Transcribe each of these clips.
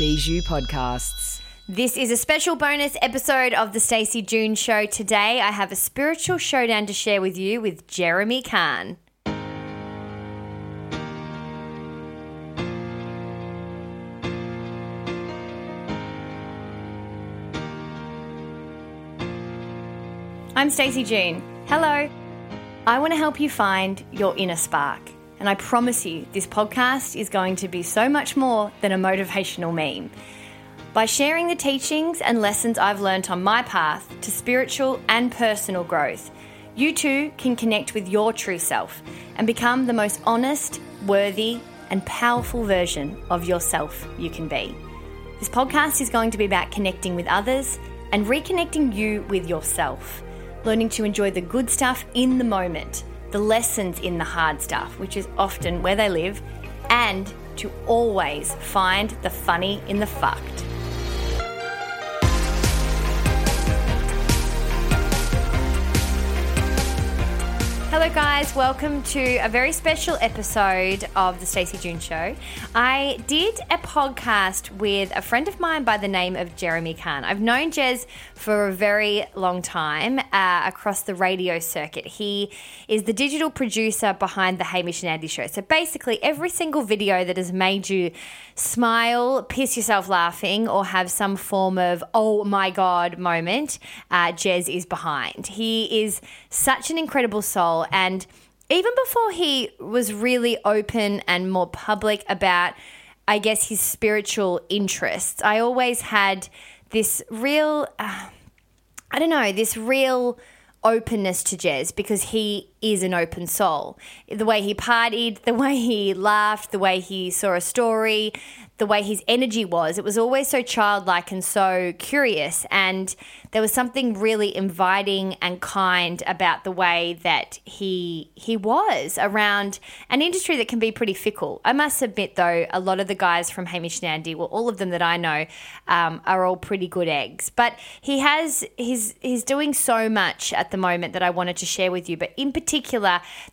Bijou Podcasts. This is a special bonus episode of the Stacey June Show. Today, I have a spiritual showdown to share with you with Jeremy Carne. I'm Stacey June. Hello. I want to help you find your inner spark. And I promise you, this podcast is going to be so much more than a motivational meme. By sharing the teachings and lessons I've learnt on my path to spiritual and personal growth, you too can connect with your true self and become the most honest, worthy, and powerful version of yourself you can be. This podcast is going to be about connecting with others and reconnecting you with yourself learning to enjoy the good stuff in the moment, the lessons in the hard stuff, which is often where they live, and to always find the funny in the fucked. Hello, guys. Welcome to a very special episode of the Stacey June Show. I did a podcast with a friend of mine by the name of Jeremy Carne. I've known Jez for a very long time uh, across the radio circuit. He is the digital producer behind the Hamish and Andy Show. So basically, every single video that has made you smile, piss yourself laughing, or have some form of oh my god moment, uh, Jez is behind. He is such an incredible soul and even before he was really open and more public about, I guess, his spiritual interests, I always had this real, uh, I don't know, this real openness to Jez because he is an open soul. The way he partied, the way he laughed, the way he saw a story, the way his energy was, it was always so childlike and so curious. And there was something really inviting and kind about the way that he he was around an industry that can be pretty fickle. I must admit, though, a lot of the guys from Hamish and Andy, well, all of them that I know, um, are all pretty good eggs. But he has he's he's doing so much at the moment that I wanted to share with you. But in particular,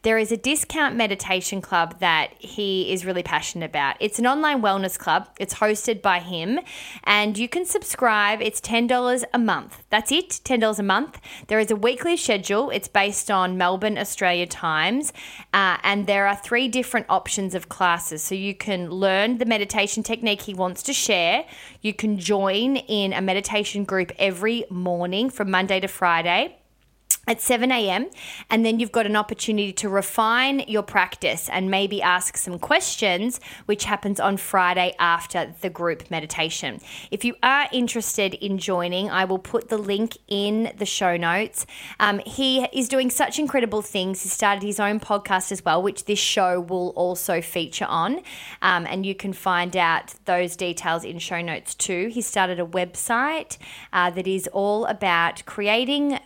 there is a discount meditation club that he is really passionate about. It's an online wellness club. It's hosted by him, and you can subscribe. It's ten dollars a month. That's it, $10 a month. There is a weekly schedule. It's based on Melbourne, Australia times. Uh, and there are three different options of classes. So you can learn the meditation technique he wants to share. You can join in a meditation group every morning from Monday to Friday at 7 a.m. And then you've got an opportunity to refine your practice and maybe ask some questions, which happens on Friday after the group meditation. If you are interested in joining, I will put the link in the show notes. Um, he is doing such incredible things. He started his own podcast as well, which this show will also feature on. Um, and you can find out those details in show notes too. He started a website uh, that is all about creating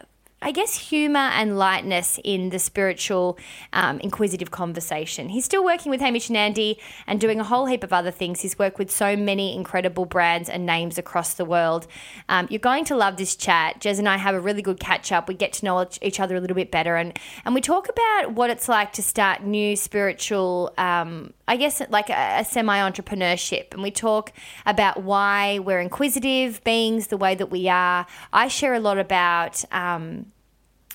I guess, humor and lightness in the spiritual, um, inquisitive conversation. He's still working with Hamish and Andy and doing a whole heap of other things. He's worked with so many incredible brands and names across the world. Um, you're going to love this chat. Jez and I have a really good catch up. We get to know each other a little bit better, and and we talk about what it's like to start new spiritual. Um, I guess like a, a semi entrepreneurship, and we talk about why we're inquisitive beings the way that we are. I share a lot about um,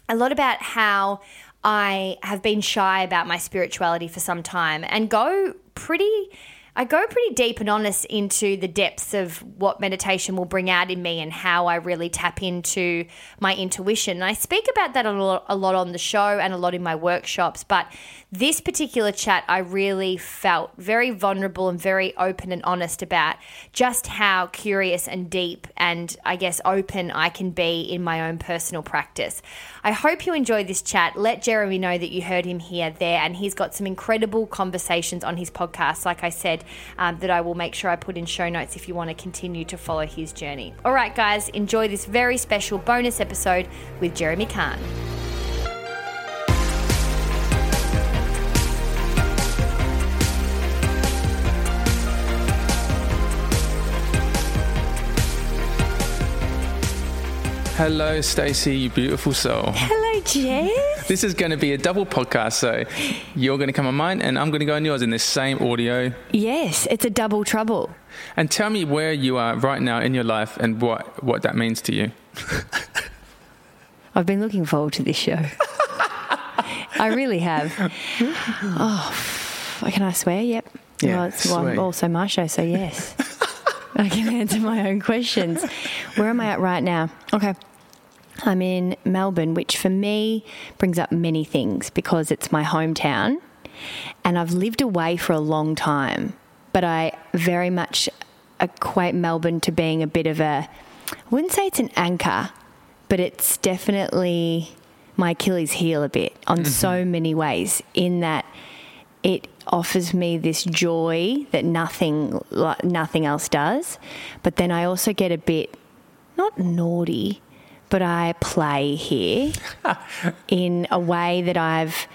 a lot about how I have been shy about my spirituality for some time and go pretty I go pretty deep and honest into the depths of what meditation will bring out in me and how I really tap into my intuition. And I speak about that a lot, a lot on the show and a lot in my workshops. But this particular chat, I really felt very vulnerable and very open and honest about just how curious and deep and I guess open I can be in my own personal practice. I hope you enjoyed this chat. Let Jeremy know that you heard him here, there, and he's got some incredible conversations on his podcast, like I said, um, that I will make sure I put in show notes if you want to continue to follow his journey. All right, guys, enjoy this very special bonus episode with Jeremy Carne. Hello, Stacey, you beautiful soul. Hello, Jez. This is going to be a double podcast, so you're going to come on mine, and I'm going to go on yours in this same audio. Yes, it's a double trouble. And tell me where you are right now in your life and what, what that means to you. I've been looking forward to this show. I really have. Oh, can I swear? Yep. Yeah, well, it's well, also my show, so yes. I can answer my own questions. Where am I at right now? Okay. I'm in Melbourne, which for me brings up many things because it's my hometown and I've lived away for a long time. But I very much equate Melbourne to being a bit of a, I wouldn't say it's an anchor, but it's definitely my Achilles heel a bit on mm-hmm. so many ways, in that it offers me this joy that nothing nothing else does. But then I also get a bit not naughty, but I play here in a way that I've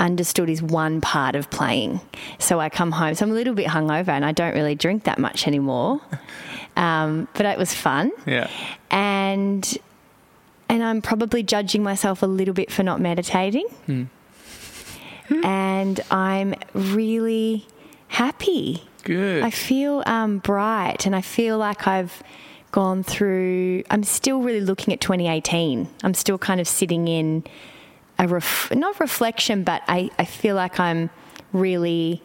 understood is one part of playing. So I come home, so I'm a little bit hungover and I don't really drink that much anymore. Um, but it was fun. Yeah. And and I'm probably judging myself a little bit for not meditating. And I'm really happy. Good. I feel um, bright and I feel like I've gone through, I'm still really looking at 2018. I'm still kind of sitting in a, ref, not reflection, but I, I feel like I'm really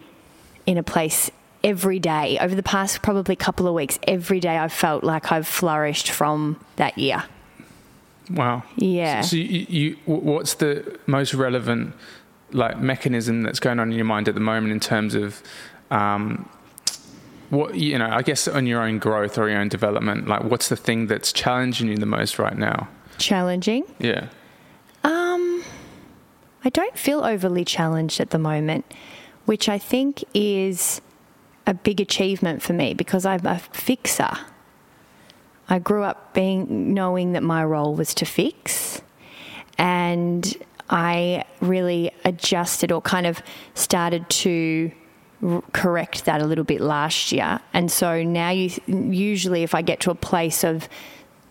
in a place every day. Over the past probably couple of weeks, every day I've felt like I've flourished from that year. wow. Yeah. So, you, you, what's the most relevant like mechanism that's going on in your mind at the moment in terms of um, what you know? I guess on your own growth or your own development. Like, what's the thing that's challenging you the most right now? Challenging. Yeah. Um, I don't feel overly challenged at the moment, which I think is a big achievement for me because I'm a fixer. I grew up being knowing that my role was to fix, and I really adjusted or kind of started to correct that a little bit last year. And so now you usually if I get to a place of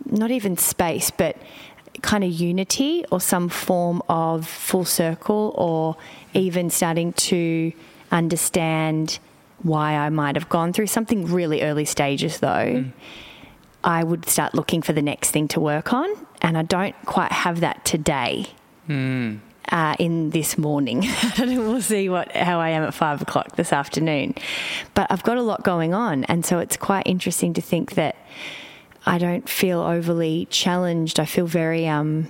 not even space, but kind of unity or some form of full circle, or even starting to understand why I might have gone through something really early stages, though, mm. I would start looking for the next thing to work on. And I don't quite have that today. Hmm. Uh, in this morning, we'll see what how I am at five o'clock this afternoon. But I've got a lot going on, and so it's quite interesting to think that I don't feel overly challenged. I feel very, um,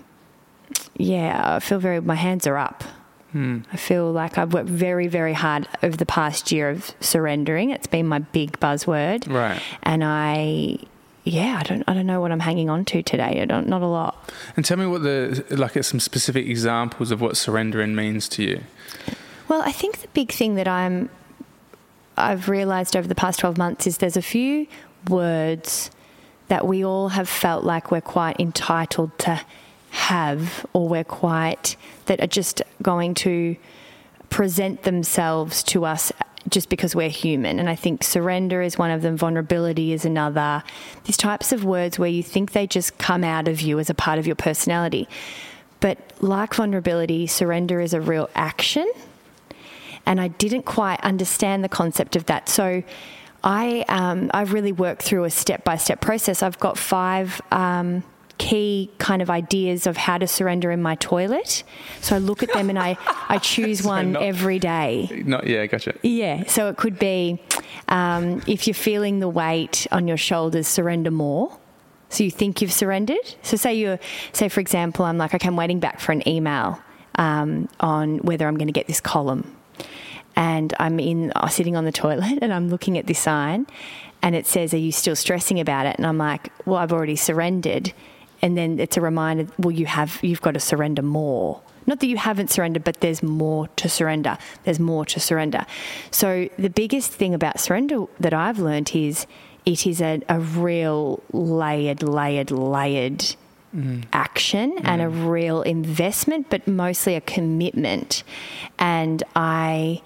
yeah, I feel very, my hands are up. I feel like I've worked very, very hard over the past year of surrendering. It's been my big buzzword. Right. And I, yeah, I don't, I don't know what I'm hanging on to today. I don't, not a lot. And tell me what the like some specific examples of what surrendering means to you. Well, I think the big thing that I'm I've realized over the past 12 months is there's a few words that we all have felt like we're quite entitled to have or we're quite that are just going to present themselves to us just because we're human. And I think surrender is one of them, vulnerability is another. These types of words where you think they just come out of you as a part of your personality. But like vulnerability, surrender is a real action. And I didn't quite understand the concept of that. So I, um, I've really worked through a step by step process. I've got five um, key kind of ideas of how to surrender in my toilet. So I look at them and I, I choose one not- every day. Not yeah, gotcha. Yeah. So it could be Um, if you're feeling the weight on your shoulders, surrender more. So you think you've surrendered. So say you're, say for example, I'm like, okay, I'm waiting back for an email um, on whether I'm going to get this column, and I'm in uh, sitting on the toilet and I'm looking at this sign, and it says, "Are you still stressing about it?" And I'm like, "Well, I've already surrendered." And then it's a reminder, well, you have you've got to surrender more. Not that you haven't surrendered, but there's more to surrender. There's more to surrender. So the biggest thing about surrender that I've learned is it is a, a real layered, layered, layered mm. action and a mm. real investment, but mostly a commitment. And I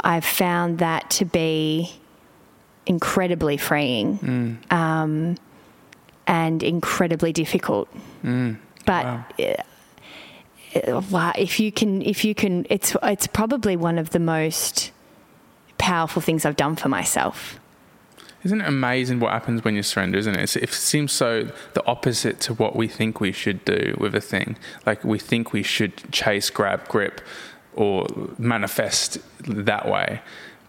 I've found that to be incredibly freeing mm. um, and incredibly difficult. But uh, uh, wow, if you can, if you can, it's it's probably one of the most powerful things I've done for myself. Isn't it amazing what happens when you surrender, isn't it? It's, it seems so the opposite to what we think we should do with a thing. Like we think we should chase, grab, grip, or manifest that way.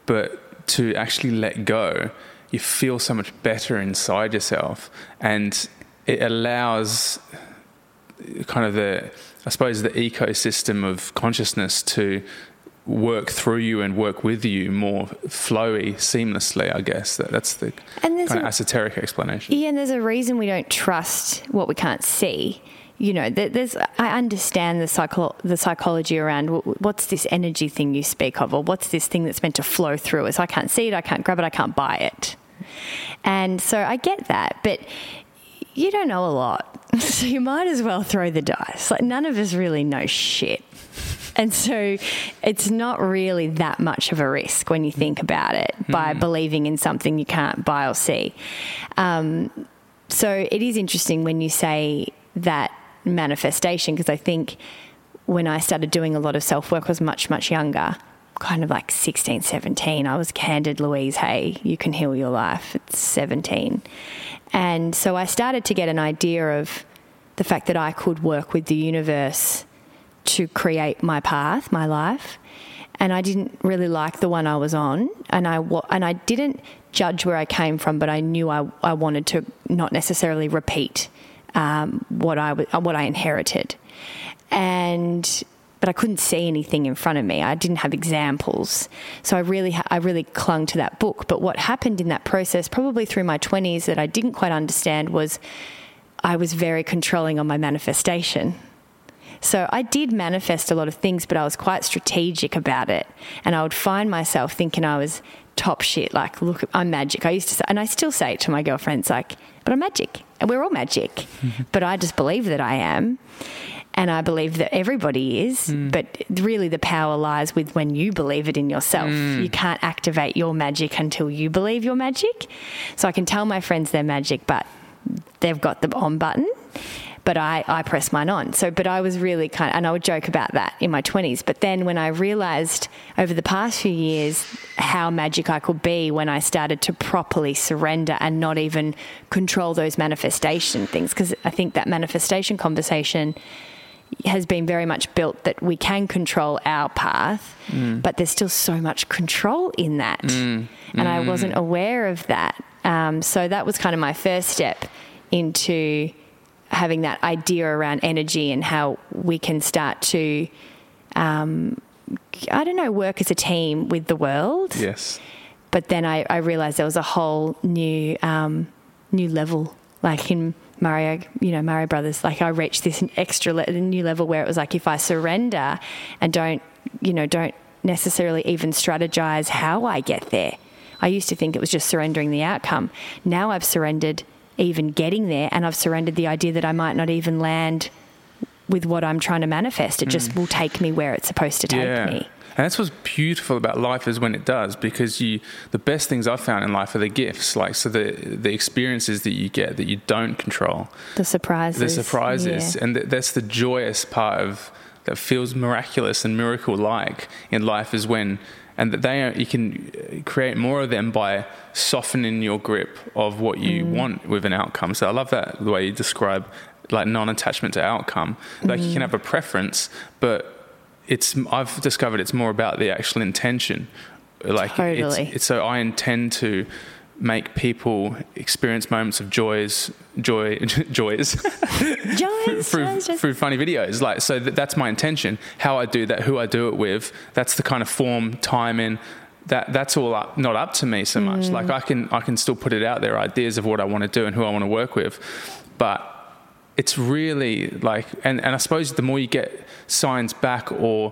But to actually let go, you feel so much better inside yourself. And it allows kind of the, I suppose, the ecosystem of consciousness to work through you and work with you more flowy, seamlessly. I guess that, that's the kind of esoteric explanation. Yeah, and there's a reason we don't trust what we can't see. You know, there's. I understand the psycho- the psychology around what's this energy thing you speak of, or what's this thing that's meant to flow through us. I can't see it, I can't grab it, I can't buy it, and so I get that, but you don't know a lot, so you might as well throw the dice. Like none of us really know shit. And so it's not really that much of a risk when you think about it by believing in something you can't buy or see. Um, so it is interesting when you say that manifestation, because I think when I started doing a lot of self work, I was much, much younger, kind of like 16, 17. I was candid Louise Hay, you can heal your life at 17. And so I started to get an idea of the fact that I could work with the universe to create my path, my life. And I didn't really like the one I was on, and I and I didn't judge where I came from, but I knew I, I wanted to not necessarily repeat um, what I what I inherited, and but I couldn't see anything in front of me. I didn't have examples, so I really ha- I really clung to that book. But what happened in that process, probably through my twenties, that I didn't quite understand was I was very controlling on my manifestation. So I did manifest a lot of things, but I was quite strategic about it. And I would find myself thinking I was top shit. Like, look, I'm magic. I used to say, and I still say it to my girlfriends, like, but I'm magic. And we're all magic. but I just believe that I am. And I believe that everybody is. Hmm. But really, the power lies with when you believe it in yourself. Hmm. You can't activate your magic until you believe you're magic. So I can tell my friends they're magic, but they've got the on button but I, I press mine on. So, but I was really kind of, and I would joke about that in my 20s. But then when I realized over the past few years how magic I could be when I started to properly surrender and not even control those manifestation things, because I think that manifestation conversation has been very much built that we can control our path, but there's still so much control in that. And I wasn't aware of that. Um, so that was kind of my first step into having that idea around energy and how we can start to, um, I don't know, work as a team with the world. Yes. But then I, I realized there was a whole new um, new level, like in Mario, you know, Mario Brothers. Like I reached this extra le- new level where it was like if I surrender and don't, you know, don't necessarily even strategize how I get there. I used to think it was just surrendering the outcome. Now I've surrendered even getting there, and I've surrendered the idea that I might not even land with what I'm trying to manifest. It just mm. will take me where it's supposed to take me. And that's what's beautiful about life is when it does, because you the best things I've found in life are the gifts, like so the the experiences that you get that you don't control, The surprises. the surprises, Yeah. and th- that's the joyous part of that feels miraculous and miracle like in life is when. And that they are, you can create more of them by softening your grip of what you Mm. want with an outcome. So I love that the way you describe like non-attachment to outcome. Like Mm. you can have a preference, but it's I've discovered it's more about the actual intention Like Totally. it's, it's so I intend to make people experience moments of joys, joy, joys Joyce, through, through funny videos. Like, so that, that's my intention. How I do that, who I do it with, that's the kind of form, timing. That that's all up, not up to me so much. Mm. Like I can I can still put it out there, ideas of what I want to do and who I want to work with, but it's really like, and, and I suppose the more you get signs back or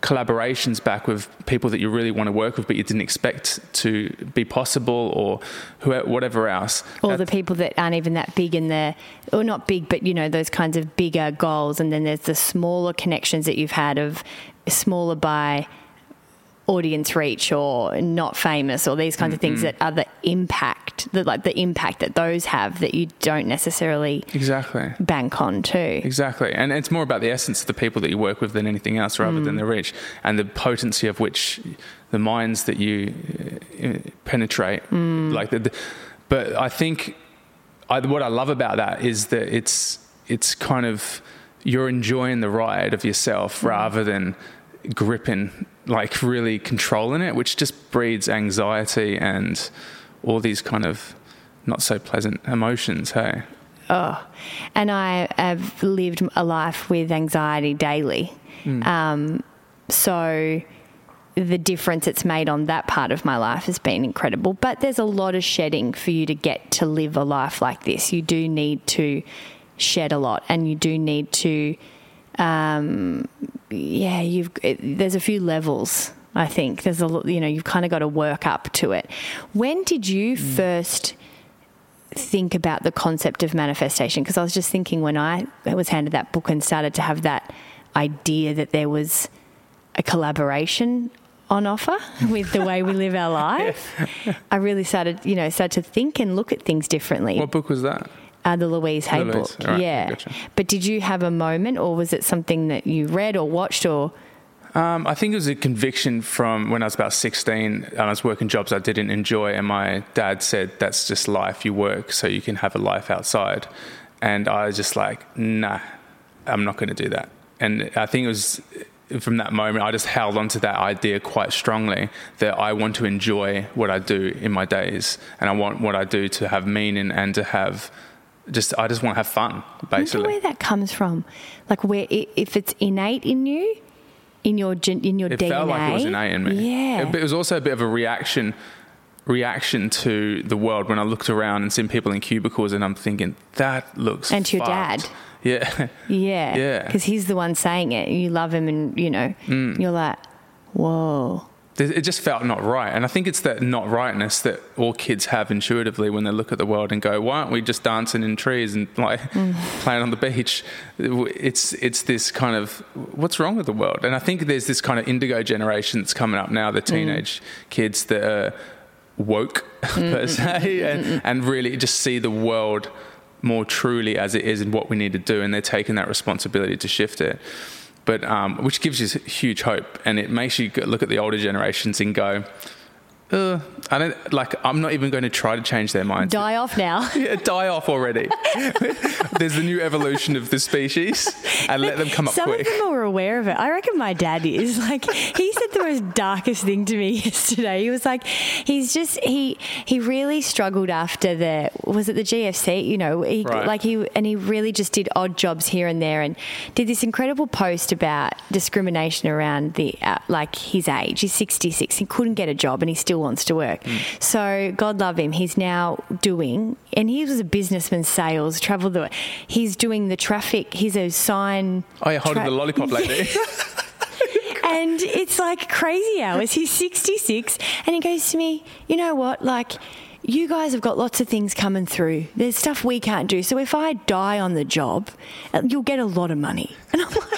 collaborations back with people that you really want to work with, but you didn't expect to be possible, or whoever, whatever else. or the people that aren't even that big in the or not big but you know those kinds of bigger goals and then there's the smaller connections that you've had of smaller by audience reach or not famous or these kinds of things mm-hmm. that are the impact the like the impact that those have that you don't necessarily exactly. bank on too Exactly. And it's more about the essence of the people that you work with than anything else rather than mm. the reach and the potency of which the minds that you uh, penetrate. Mm. Like the, the, but I think I, what I love about that is that it's, it's kind of, you're enjoying the ride of yourself mm. rather than gripping, like really controlling it, which just breeds anxiety and all these kind of not so pleasant emotions. Hey. Oh, and I have lived a life with anxiety daily. Um, so the difference it's made on that part of my life has been incredible. But there's a lot of shedding for you to get to live a life like this. You do need to shed a lot, and you do need to, um, yeah, you've it, there's a few levels. I think there's a you know you've kind of got to work up to it. When did you first? think about the concept of manifestation because I was just thinking when I was handed that book and started to have that idea that there was a collaboration on offer with the way we live our life, I really started, you know, started to think and look at things differently. What book was that? Uh, the Louise Hay Louise, book, right, yeah. gotcha. But did you have a moment, or was it something that you read or watched, or Um, I think it was a conviction from when I was about 16 and I was working jobs I didn't enjoy, and my dad said, That's just life. You work so you can have a life outside. And I was just like, Nah, I'm not going to do that. And I think it was from that moment, I just held onto that idea quite strongly that I want to enjoy what I do in my days, and I want what I do to have meaning and to have just, I just want to have fun, basically. where that comes from? Like where if it's innate in you, in your in your It DNA. felt like it was innate in me. Yeah. It, but it was also a bit of a reaction reaction to the world when I looked around and seen people in cubicles and I'm thinking, that looks And to your dad. Yeah. Yeah. Yeah. Mm. Because he's the one saying it. You love him, and you know, you're like, whoa. It just felt not right. And I think it's that not rightness that all kids have intuitively when they look at the world and go, why aren't we just dancing in trees and like Mm. playing on the beach? It's, it's this kind of, what's wrong with the world? And I think there's this kind of indigo generation that's coming up now, the mm. teenage kids that are woke per mm, mm, se and, and really just see the world more truly as it is and what we need to do. And they're taking that responsibility to shift it but um, which gives you huge hope, and it makes you look at the older generations and go, uh, I don't like. I'm not even going to try to change their minds. Die off now. Yeah, die off already. There's the new evolution of the species, and let them come up Some quick. of them are aware of it. I reckon my dad is. Like he said the most darkest thing to me yesterday. He was like, he's just he he really struggled after the was it the GFC? You know, he, Right. like he and he really just did odd jobs here and there, and did this incredible post about discrimination around the uh, like his age. He's 66. He couldn't get a job, and he still wants to work. Hmm. So God love him. He's now doing, and he was a businessman, sales, traveled the. He's doing the traffic. He's a sign. Oh, yeah, holding tra- the lollipop like lady. and it's like crazy hours. He's 66 and he goes to me, You know what? Like, you guys have got lots of things coming through. There's stuff we can't do. So if I die on the job, uh, you'll get a lot of money. And I'm like,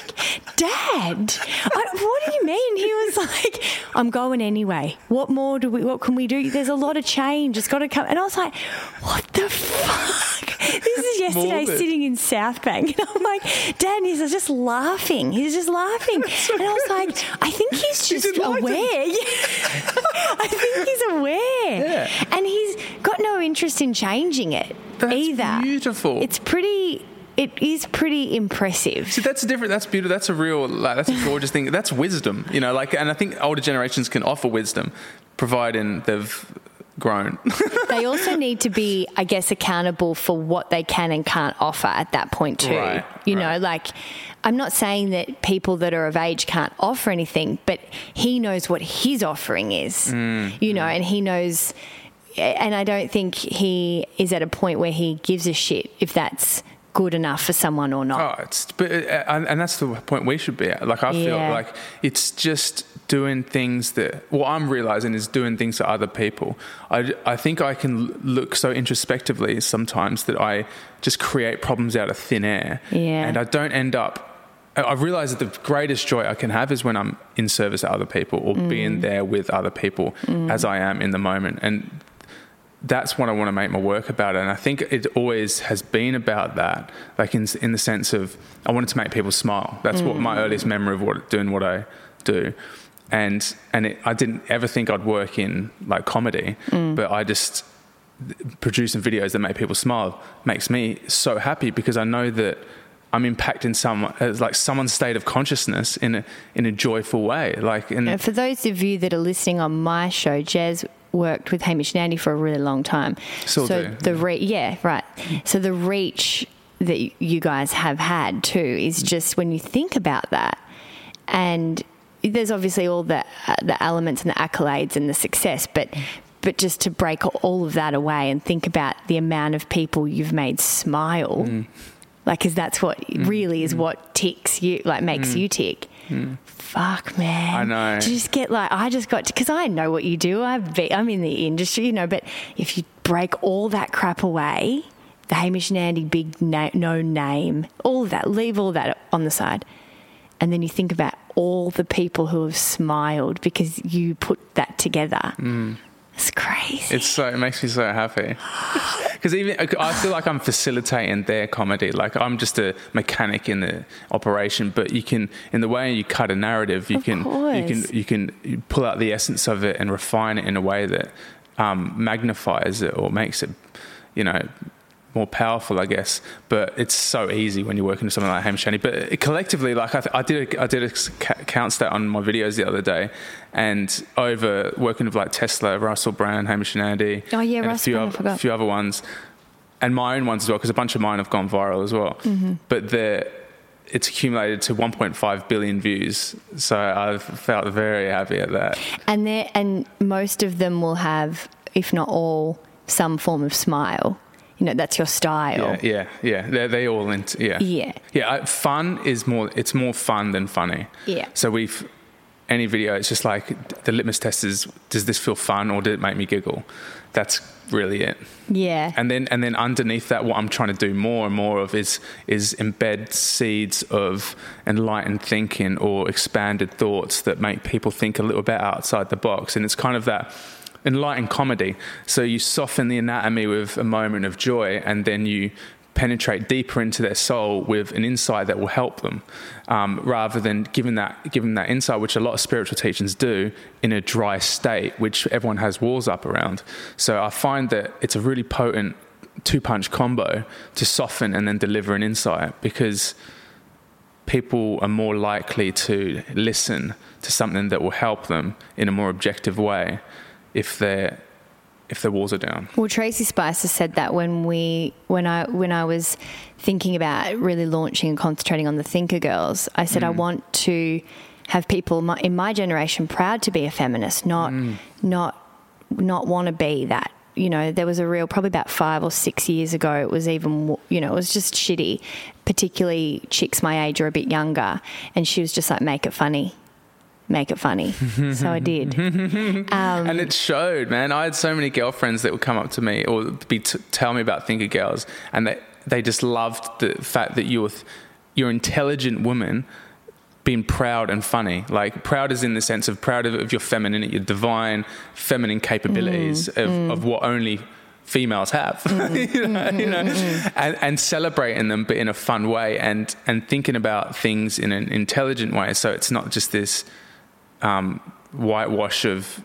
Dad, I, what do you mean? He was like, I'm going anyway. What more do we, what can we do? There's a lot of change. It's got to come. And I was like, What the fuck? This is yesterday Morbid. sitting in South Bank. And I'm like, Dad, and he's just laughing. He's just laughing. and I was like, I think he's just didn't aware. I think he's aware. Yeah. And he's got no interest in changing it That's either. beautiful. It's pretty it is pretty impressive. See, that's a different. That's beautiful. That's a real. Like, that's a gorgeous thing. That's wisdom. You know, like, and I think older generations can offer wisdom, providing they've grown. they also need to be, I guess, accountable for what they can and can't offer at that point too. Right, you right. know, like I'm not saying that people that are of age can't offer anything, but he knows what his offering is. Mm, you know, and he knows and I don't think he is at a point where he gives a shit if that's good enough for someone or not. Oh, it's but uh, and and that's the point we should be at. Like I feel Yeah. like it's just doing things that what I'm realizing is doing things to other people. I I think I can look so introspectively sometimes that I just create problems out of thin air. Yeah. And I don't end up. I- I realize that the greatest joy I can have is when I'm in service to other people or Mm. being there with other people as I am in the moment. And that's what I want to make my work about. And I think it always has been about that, like in, in the sense of I wanted to make people smile. That's what my earliest memory of what doing what I do. And and it, I didn't ever think I'd work in like comedy, but I just producing videos that make people smile makes me so happy because I know that I'm impacting someone, uh, like someone's state of consciousness in a in a joyful way. Like, in, And for those of you that are listening on my show, Jez worked with Hamish and Andy for a really long time. Still so do. the re- yeah, right. So the reach that you guys have had too is just when you think about that, and there's obviously all the uh, the elements and the accolades and the success, but. But just to break all of that away and think about the amount of people you've made smile, Mm. like, because that's what really is what ticks you, like makes you tick. Fuck, man. Mm. I know. To just get like, I just got because I know what you do. I've be, I'm in the industry, you know. But if you break all that crap away, the Hamish and Andy big na- no name, all of that, leave all that on the side, and then you think about all the people who have smiled because you put that together. It's crazy. It's so it makes me so happy because even I feel like I'm facilitating their comedy. Like I'm just a mechanic in the operation, but you can in the way you cut a narrative, you Of can you can you can pull out the essence of it and refine it in a way that um, magnifies it or makes it, you know. More powerful, I guess, but it's so easy when you're working with something like Hamish Andy. But collectively, like I, th- I did, a, I did a ca- count stat on my videos the other day, and over working with like Tesla, Russell Brand, Hamish and Andy, Oh, yeah, and Russ a few, Brand, I few other ones, and my own ones as well, because a bunch of mine have gone viral as well. Mm-hmm. But the it's accumulated to 1.5 billion views, so I've felt very happy at that. and there, and most of them will have, if not all, some form of smile. You know, that's your style. Yeah, yeah, yeah. They're they all into yeah, Yeah. yeah. I, fun is more. It's more fun than funny. Yeah. So we've any video. It's just like the litmus test is: does this feel fun or did it make me giggle? That's really it. Yeah. And then and then underneath that, what I'm trying to do more and more of is is embed seeds of enlightened thinking or expanded thoughts that make people think a little bit outside the box. And it's kind of that enlightened comedy. So you soften the anatomy with a moment of joy, and then you penetrate deeper into their soul with an insight that will help them, um, rather than giving that giving that insight, which a lot of spiritual teachings do, in a dry state, which everyone has walls up around. So I find that it's a really potent two punch combo to soften and then deliver an insight because people are more likely to listen to something that will help them in a more objective way if their if their walls are down. Well, Tracey Spicer said that when we when I when I was thinking about really launching and concentrating on the Thinker Girls, I said I mm. want to have people my- in my generation proud to be a feminist, not mm. not not want to be that. You know, there was a real probably about five or six years ago. It was even you know it was just shitty. Particularly chicks my age or a bit younger, and she was just like, make it funny. Make it funny. so I did. Um, and it showed, man. I had so many girlfriends that would come up to me or be t- tell me about Thinker Girls, and they they just loved the fact that you're th- you're intelligent woman being proud and funny. Like proud is in the sense of proud of, of your femininity, your divine feminine capabilities mm. of, mm. of what only females have, mm-hmm. you know, you mm-hmm. know? Mm-hmm. And, and celebrating them, but in a fun way, and and thinking about things in an intelligent way. So it's not just this um, whitewash of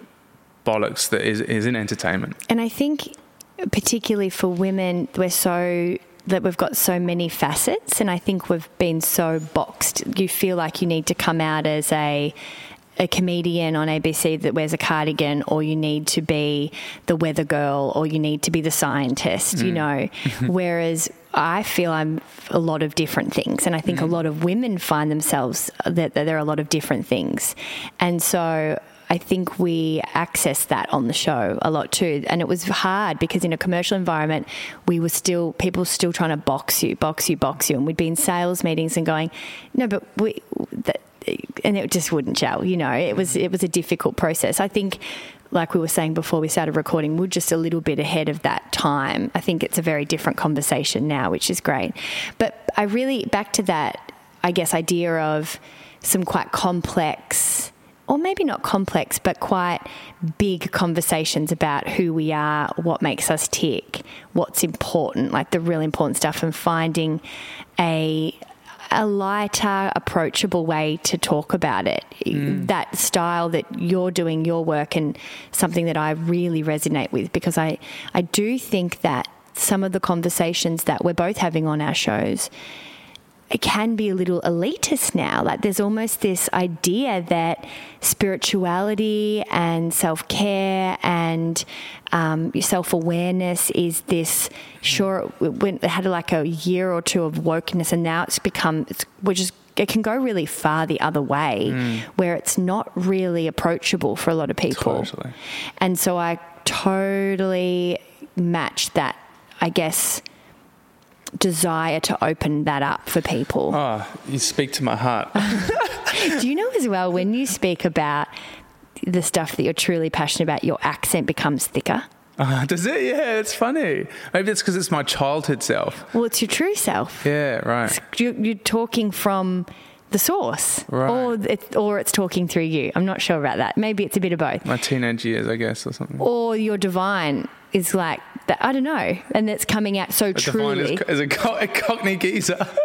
bollocks that is, is in entertainment. And I think, particularly for women, we're so that we've got so many facets, and I think we've been so boxed. You feel like you need to come out as a a comedian on ABC that wears a cardigan, or you need to be the weather girl, or you need to be the scientist, you mm. know. Whereas I feel I'm a lot of different things, and I think a mm. lot of women find themselves that, that there are a lot of different things, and so. I think we access that on the show a lot too. And it was hard because in a commercial environment, we were still, people were still trying to box you, box you, box you. And we'd be in sales meetings and going, no, but we, that, and it just wouldn't gel. You know, it was it was a difficult process. I think, like we were saying before we started recording, we're just a little bit ahead of that time. I think it's a very different conversation now, which is great. But I really back to that, I guess, idea of some quite complex. Or maybe not complex, but quite big conversations about who we are, what makes us tick, what's important, like the really important stuff, and finding a a lighter, approachable way to talk about it. Mm. That style that you're doing your work and something that I really resonate with because I, I do think that some of the conversations that we're both having on our shows it can be a little elitist now. Like there's almost this idea that spirituality and self care and um, self awareness is this. Sure, it, went, it had like a year or two of wokeness, and now it's become it's which is it can go really far the other way, where it's not really approachable for a lot of people. Totally. And so I totally match that. I guess desire to open that up for people. Oh, you speak to my heart. Do you know as well when you speak about the stuff that you're truly passionate about, your accent becomes thicker? Uh, does it? Yeah, it's funny. Maybe it's because it's my childhood self. Well, it's your true self. Yeah, right. You're, you're talking from the source, Right. or it, or it's talking through you. I'm not sure about that. Maybe it's a bit of both. My teenage years, I guess, or something. Or your divine is like that. I don't know, and it's coming out so Divine truly. is, is a, co- a Cockney geezer.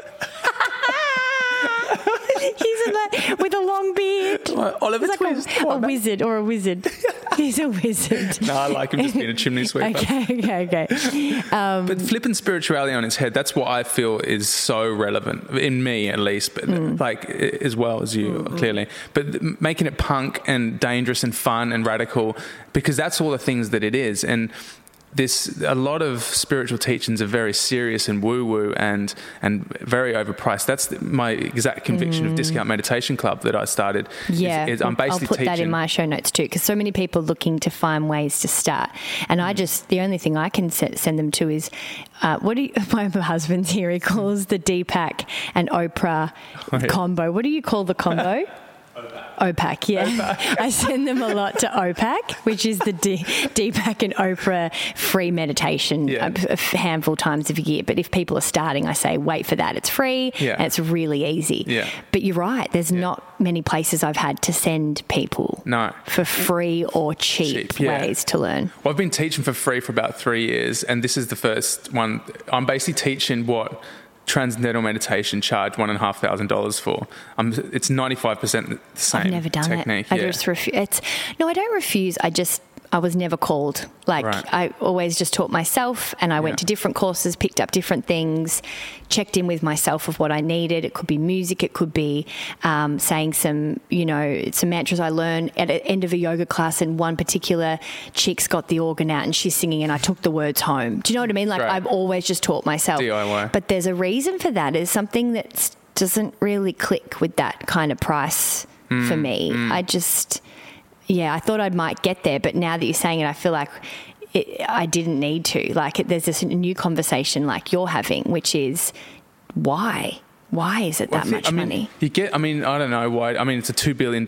He's a, like, with a long beard. Like Oliver He's like Twist. a, a wizard or a wizard. He's a wizard. No, I like him just being a chimney sweeper. Okay, okay, okay. Um, but flipping spirituality on its head, that's what I feel is so relevant, in me at least, but mm. like as well as you, mm-hmm. clearly. But making it punk and dangerous and fun and radical, because that's all the things that it is. And this a lot of spiritual teachings are very serious and woo woo and and very overpriced. That's the, my exact conviction of Discount Meditation Club that I started. Yeah, is I'm basically I'll put teaching. that in my show notes too, because so many people are looking to find ways to start, and Mm. I just the only thing I can se- send them to is uh, what do you, my husband's here? He calls the Deepak and Oprah Oh, yeah. combo. What do you call the combo? OPAC, yeah. I send them a lot to OPAC, which is the D- Deepak and Oprah free meditation Yeah. a, handful times of a year. But if people are starting, I say wait for that. It's free Yeah. and it's really easy. Yeah. But you're right. There's not many places I've had to send people No. for free or cheap, Cheap, yeah. ways to learn. Well, I've been teaching for free for about three years, and this is the first one. I'm basically teaching what transcendental meditation charge one and a half thousand dollars for. Um, it's 95% the same I've never done technique. it. I yeah. just refuse. It's no, I don't refuse. I just I was never called. Like Right. I always just taught myself, and I went to different courses, picked up different things, checked in with myself of what I needed. It could be music, it could be um, saying some, you know, some mantras I learned at the end of a yoga class, and one particular chick's got the organ out and she's singing, and I took the words home. Do you know what I mean? Like Right. I've always just taught myself. DIY. But there's a reason for that. It's something that doesn't really click with that kind of price for Mm, me. I just, yeah, I thought I might get there, but now that you're saying it, I feel like it, I didn't need to. Like, it, there's this new conversation like you're having, which is why? Why is it Well, that think- much I mean, money? You get, I mean, I don't know why. I mean, it's a $2 billion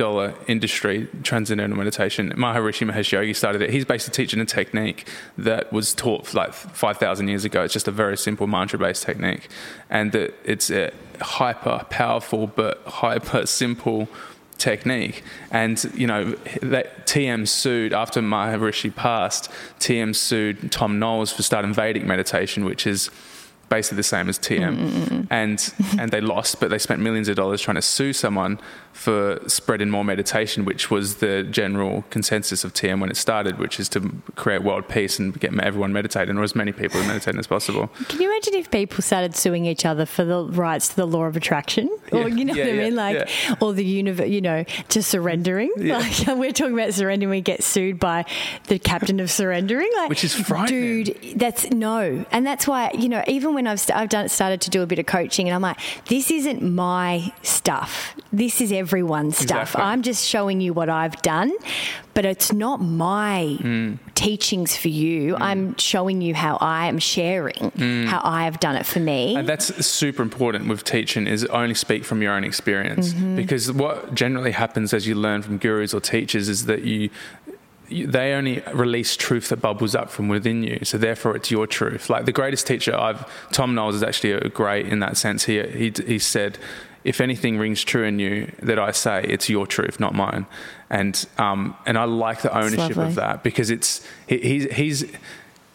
industry, transcendental meditation. Maharishi Mahesh Yogi started it. He's basically teaching a technique that was taught like 5,000 years ago. It's just a very simple mantra based technique. And that it's uh, a hyper powerful but hyper simple technique. And, you know, that TM sued, after Maharishi passed, TM sued Thom Knoles for starting Vedic meditation, which is basically the same as TM, mm, mm, mm, and and they lost, but they spent millions of dollars trying to sue someone for spreading more meditation, which was the general consensus of TM when it started, which is to create world peace and get everyone meditating, or as many people meditating as possible. Can you imagine if people started suing each other for the rights to the law of attraction? Or, you know yeah, what I yeah, mean? Like, yeah. or the universe, you know, to surrendering. Like, we're talking about surrendering, we get sued by the captain of surrendering. Like, Which is frightening. Dude, that's no. And that's why, you know, even when I've, st- I've done, started to do a bit of coaching and I'm like, this isn't my stuff. This is everyone's stuff. Exactly. I'm just showing you what I've done, but it's not my Mm. teachings for you. I'm showing you how I am sharing how I have done it for me. Mm. And that's super important with teaching is only speak from your own experience Mm-hmm. because what generally happens as you learn from gurus or teachers is that you they only release truth that bubbles up from within you so therefore it's your truth like the greatest teacher I've Thom Knoles is actually a great in that sense he he, he said if anything rings true in you that I say it's your truth not mine and um and I like the ownership of that because it's he, he's he's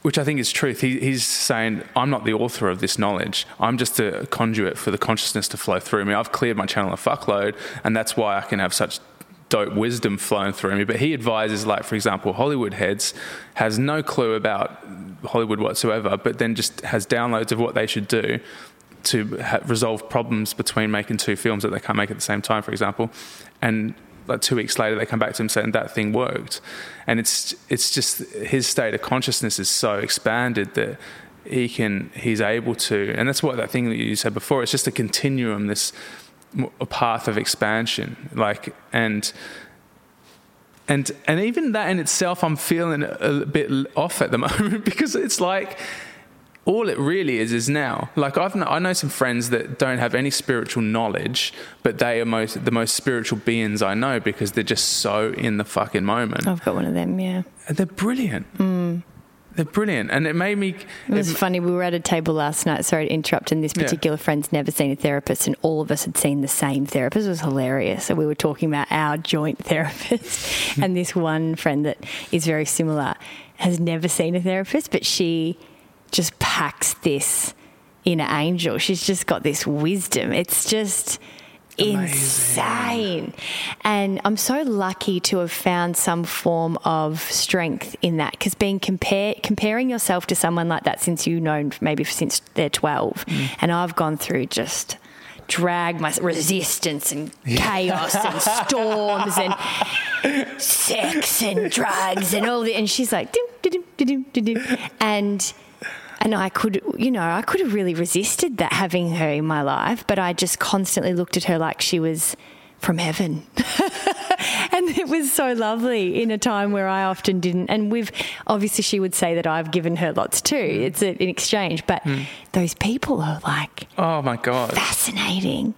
which I think is truth. He, he's saying, I'm not the author of this knowledge. I'm just a conduit for the consciousness to flow through me. I've cleared my channel a fuckload, and that's why I can have such dope wisdom flowing through me. But he advises, like, for example, Hollywood Heads has no clue about Hollywood whatsoever, but then just has downloads of what they should do to ha- resolve problems between making two films that they can't make at the same time, for example. And like two weeks later, they come back to him saying that thing worked. And it's it's just his state of consciousness is so expanded that he can he's able to, and that's what that thing that you said before. It's just a continuum, this a path of expansion, like and. And and even that in itself, I'm feeling a, a bit off at the moment because it's like all it really is is now. Like I've I know some friends that don't have any spiritual knowledge, but they are most the most spiritual beings I know because they're just so in the fucking moment. I've got one of them, yeah. And they're brilliant. Mm. They're brilliant, and it made me. It was it- funny. We were at a table last night. Sorry to interrupt. And this Yeah. particular friend's never seen a therapist, and all of us had seen the same therapist. It was hilarious. So we were talking about our joint therapist, and this one friend that is very similar has never seen a therapist, but she just packs this inner angel. She's just got this wisdom. It's just insane. And I'm so lucky to have found some form of strength in that because being compared, comparing yourself to someone like that since you've known maybe since they're 12, mm. and I've gone through just drag my resistance and chaos and storms and sex and drugs and all that. And she's like, dim, dim, dim. and and I could, you know, I could have really resisted that having her in my life, but I just constantly looked at her like she was from heaven. and it was so lovely in a time where I often didn't. And we've obviously, she would say that I've given her lots too. Mm. It's an exchange, but mm. those people are like oh my god, fascinating.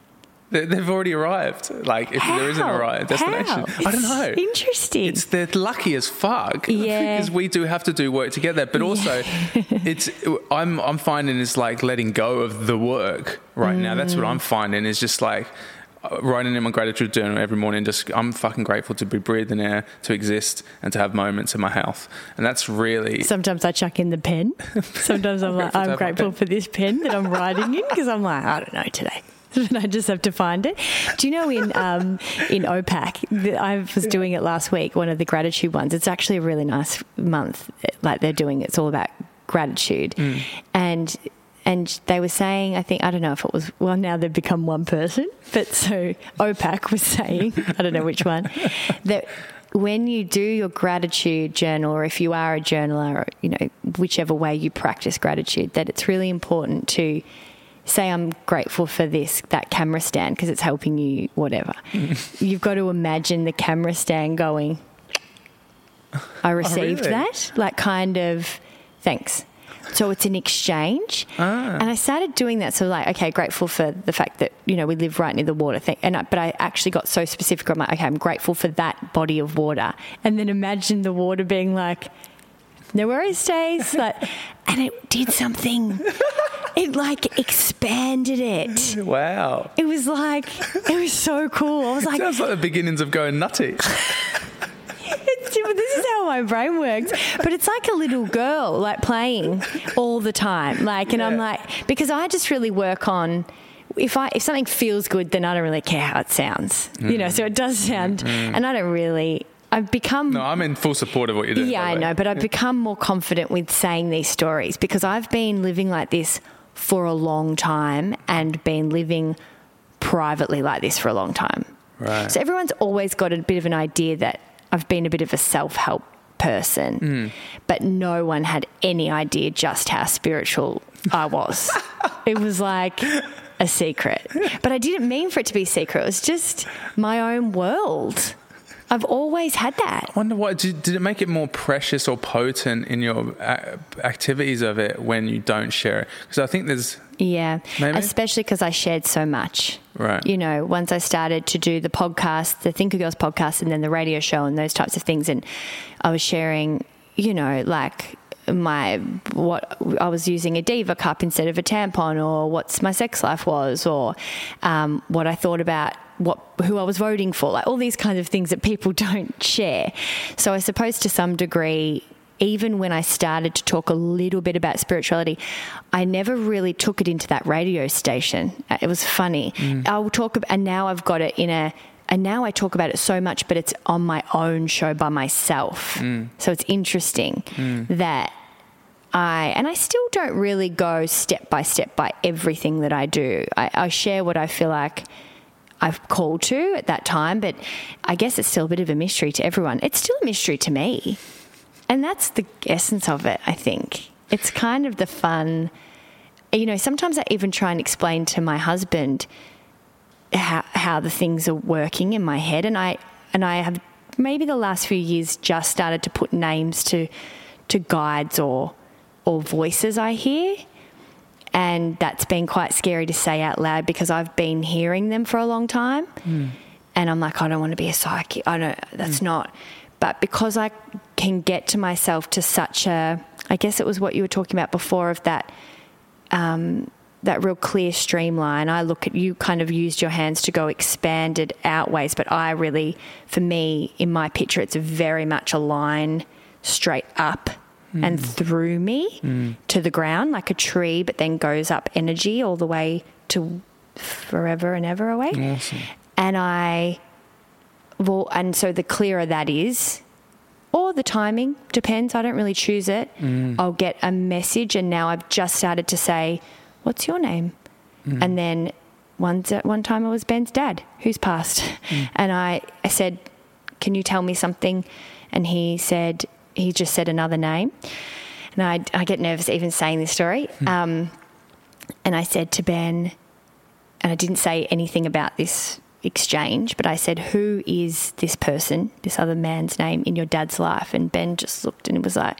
They- they've already arrived. Like if there isn't a How? right destination, How? I don't It's know. Interesting. It's they're lucky as fuck. Yeah. Because we do have to do work to get there. But also it's I'm I'm finding is like letting go of the work right now. That's what Mm. I'm finding is just like uh, writing in my gratitude journal every morning just I'm fucking grateful to be breathing air, to exist and to have moments in my health. And that's really Sometimes I chuck in the pen. Sometimes I'm like, Grateful I'm grateful for this pen that I'm writing in because I'm like, I don't know today. And I just have to find it. Do you know in um, in OPAC, I was doing it last week, one of the gratitude ones. It's actually a really nice month. Like they're doing, it's all about gratitude, and and they were saying, I think I don't know if it was well now they've become one person, but so OPAC was saying, I don't know which one, that when you do your gratitude journal, or if you are a journaler, or, you know, whichever way you practice gratitude, that it's really important to say, I'm grateful for this, that camera stand, because it's helping you, whatever. You've got to imagine the camera stand going, I oh, received really? that, like kind of thanks. So it's an exchange, ah. and I started doing that. So like, okay, grateful for the fact that you know we live right near the water. Thing, and I, but I actually got so specific. I'm like, okay, I'm grateful for that body of water, and then imagine the water being like, no worries, Stace. Like, and it did something. It like expanded it. Wow. It was like it was so cool. I was like, Sounds like the beginnings of going nutty. this is how my brain works. But it's like a little girl, like playing all the time. Like, and I'm like, because I just really work on. If I if something feels good, then I don't really care how it sounds. You know, so it does sound, mm-hmm. and I don't really. I've become No, I'm in full support of what you're doing. yeah, I know, but I've become more confident with saying these stories because I've been living like this for a long time and been living privately like this for a long time. Right. So everyone's always got a bit of an idea that I've been a bit of a self help person, Hmm. but no one had any idea just how spiritual I was. it was like a secret. But I didn't mean for it to be secret, it was just my own world. I've always had that. I wonder what did, did it make it more precious or potent in your activities of it when you don't share it? Because I think there's Yeah, Maybe? especially because I shared so much. Right. You know, once I started to do the podcast, the Thinker Girls podcast, and then the radio show and those types of things, and I was sharing, you know, like my what I was using a diva cup instead of a tampon, or what's my sex life was, or um, what I thought about what who I was voting for, like all these kinds of things that people don't share. So I suppose to some degree even when I started to talk a little bit about spirituality, I never really took it into that radio station. Uh, It was funny. Mm. I'll talk about, and now I've got it in a, and now I talk about it so much, but it's on my own show by myself. Mm. So it's interesting mm. that I, and I still don't really go step by step by everything that I do. I, I share what I feel like I've called to at that time, but I guess it's still a bit of a mystery to everyone. It's still a mystery to me. And that's the essence of it, I think. It's kind of the fun. You know, sometimes I even try and explain to my husband how, how the things are working in my head. And I, and I have maybe the last few years just started to put names to, to guides or, or voices I hear. And that's been quite scary to say out loud because I've been hearing them for a long time. And I'm like, I don't want to be a psychic. I don't, that's not. But because I can get to myself to such a, I guess it was what you were talking about before of that, um, that real clear streamline. I look at you kind of used your hands to go expanded outways, but I really, for me, in my picture, it's very much a line straight up and through me to the ground like a tree, but then goes up energy all the way to forever and ever away. awesome. And I, well, and so the clearer that is, or the timing depends. I don't really choose it. Mm. I'll get a message, and now I've just started to say, "What's your name?" Mm. And then one one time it was Ben's dad who's passed, mm. and I I said, "Can you tell me something?" And he said he just said another name, and I I get nervous even saying this story. Um, and I said to Ben, and I didn't say anything about this exchange, but I said, Who is this person, this other man's name in your dad's life? And Ben just looked and was like,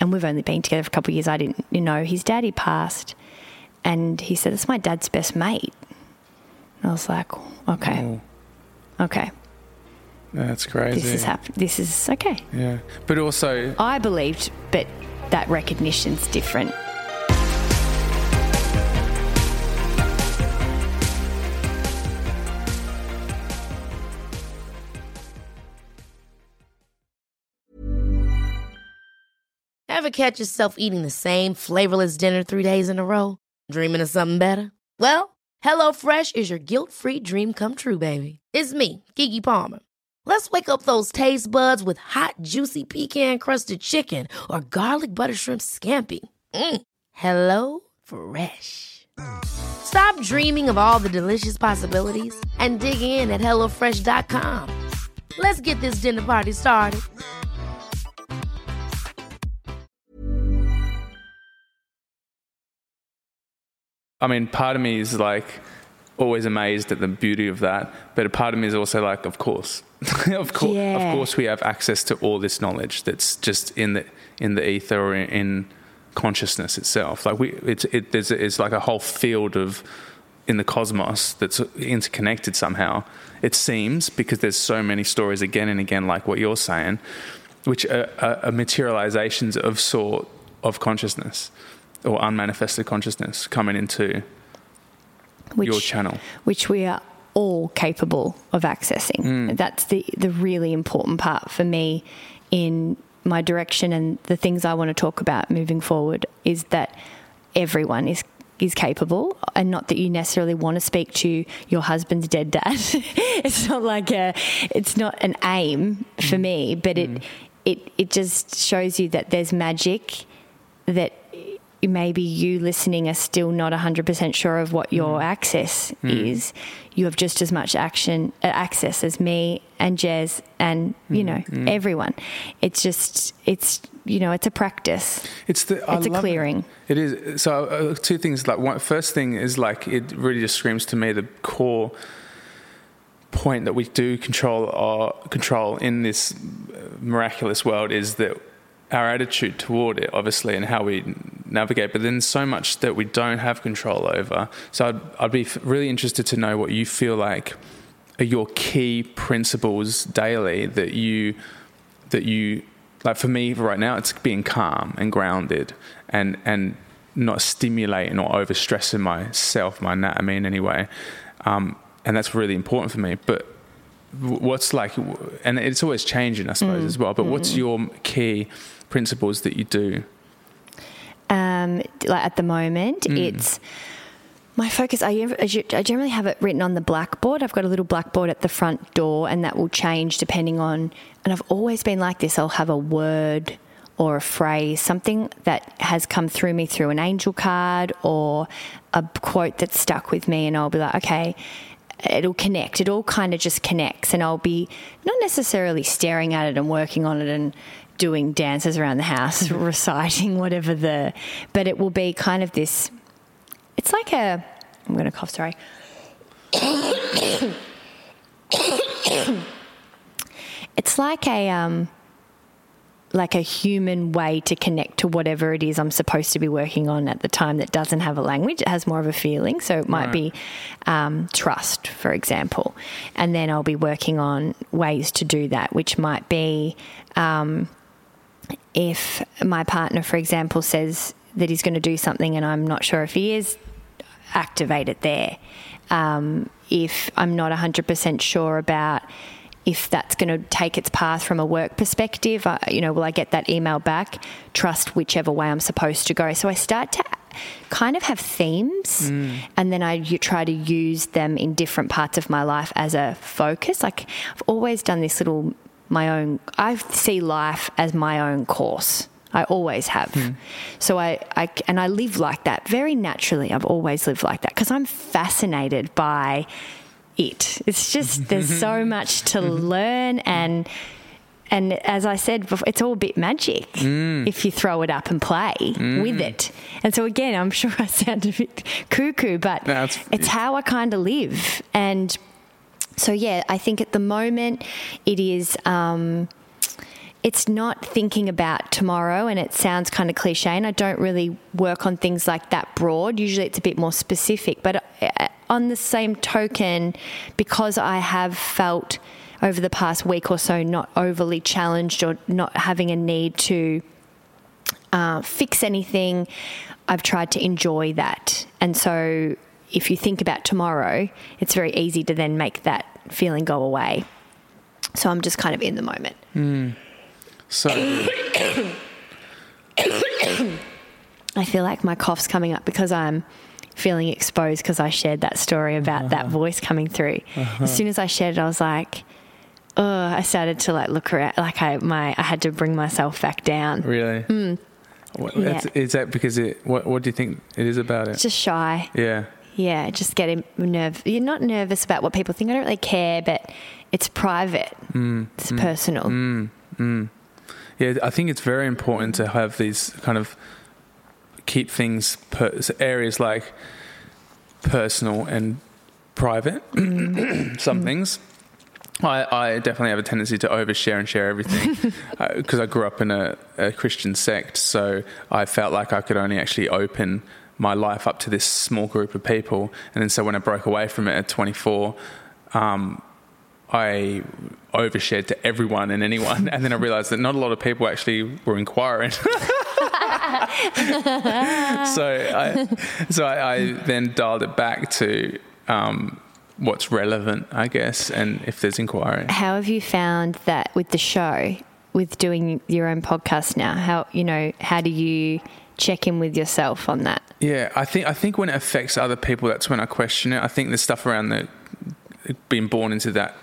And we've only been together for a couple of years. I didn't, you know, his daddy passed. And he said, It's my dad's best mate. And I was like, Okay, Oh, okay, that's crazy. this is hap- This is okay. Yeah, but also I believed, but that recognition's different. Ever catch yourself eating the same flavorless dinner three days in a row? Dreaming of something better? Well, HelloFresh is your guilt-free dream come true, baby. It's me, Keke Palmer. Let's wake up those taste buds with hot, juicy pecan-crusted chicken or garlic butter shrimp scampi. Mm. Hello Fresh. Stop dreaming of all the delicious possibilities and dig in at HelloFresh.com. Let's get this dinner party started. I mean, part of me is like always amazed at the beauty of that, but a part of me is also like, of course, of course, Yeah. of course, we have access to all this knowledge that's just in the in the ether or in, in consciousness itself. Like we, it's it, there's it's like a whole field of in the cosmos that's interconnected somehow. It seems because there's so many stories again and again, like what you're saying, which are, are, are materializations of sort of consciousness or unmanifested consciousness coming into Which, your channel. which we are all capable of accessing. Mm. That's the, the really important part for me in my direction and the things I want to talk about moving forward is that everyone is is capable and not that you necessarily want to speak to your husband's dead dad. it's not like a it's not an aim for mm. me, but it mm. it it just shows you that there's magic that maybe you listening are still not 100% sure of what your access is. You have just as much action uh, access as me and Jez and, you know, everyone. It's just, it's, you know, it's a practice. It's the I It's a love it. clearing. It is. So uh, two things. Like one first thing is like it really just screams to me the core point that we do control our control in this uh, miraculous world is that our attitude toward it, obviously, and how we navigate. But then so much that we don't have control over. So I'd, I'd be really interested to know what you feel like are your key principles daily that you that you like for me right now it's being calm and grounded and and not stimulating or overstressing myself my anatomy in any way um, and that's really important for me but what's like and it's always changing i suppose as well but what's your key principles that you do um, like at the moment, it's my focus. I, I generally have it written on the blackboard. I've got a little blackboard at the front door, and that will change depending on. And I've always been like this. I'll have a word or a phrase, something that has come through me through an angel card or a quote that's stuck with me, and I'll be like, okay. It'll connect. It all kind of just connects, and I'll be not necessarily staring at it and working on it and doing dances around the house, reciting whatever the, but it will be kind of this. It's like a. I'm going to cough. Sorry. it's like a um, like a human way to connect to whatever it is I'm supposed to be working on at the time that doesn't have a language. It has more of a feeling. So it might be um, trust, for example. And then I'll be working on ways to do that, which might be um, if my partner, for example, says that he's going to do something and I'm not sure if he is, activate it there. Um, if I'm not 100% sure about if that's going to take its path from a work perspective, uh, you know, will I get that email back? Trust whichever way I'm supposed to go. So I start to kind of have themes and then I u- try to use them in different parts of my life as a focus. Like I've always done this little, my own, I see life as my own course. I always have. Hmm. So I, I, and I live like that very naturally. I've always lived like that because I'm fascinated by it. It's just there's so much to mm-hmm. learn and and as I said before, it's all a bit magic mm. if you throw it up and play with mm. it. And so again, I'm sure I sound a bit cuckoo, but No, it's how I kind of live. And so yeah, I think at the moment it is. Um, it's not thinking about tomorrow and it sounds kind of cliche and I don't really work on things like that broad. Usually it's a bit more specific. But uh, on the same token, because I have felt over the past week or so not overly challenged or not having a need to uh, fix anything, I've tried to enjoy that. And so if you think about tomorrow, it's very easy to then make that feeling go away. So I'm just kind of in the moment. Hmm. so I feel like my cough's coming up because I'm feeling exposed because I shared that story about that uh-huh. voice coming through. Uh-huh. As soon as I shared it, I was like, oh, I started to like look around, like I my I had to bring myself back down. really hmm. What- Yeah. is that because it what what do you think it is about it Just shy. yeah Yeah, just getting nerve. You're not nervous about what people think. I don't really care, but it's private. Mm, it's mm, personal. Mm, yeah, I think it's very important to have these kind of keep things per, areas like personal and private. Some things. I, I definitely have a tendency to overshare and share everything uh, because I grew up in a, a Christian sect, so I felt like I could only actually open my life up to this small group of people. And then so when I broke away from it at 24, um, I overshared to everyone and anyone, and then I realised that not a lot of people actually were inquiring. so I, so I, I then dialed it back to um, what's relevant, I guess, and if there's inquiry. How have you found that with the show, with doing your own podcast now? How you know how do you check in with yourself on that? Yeah, I think I think when it affects other people, that's when I question it. I think the stuff around the being born into that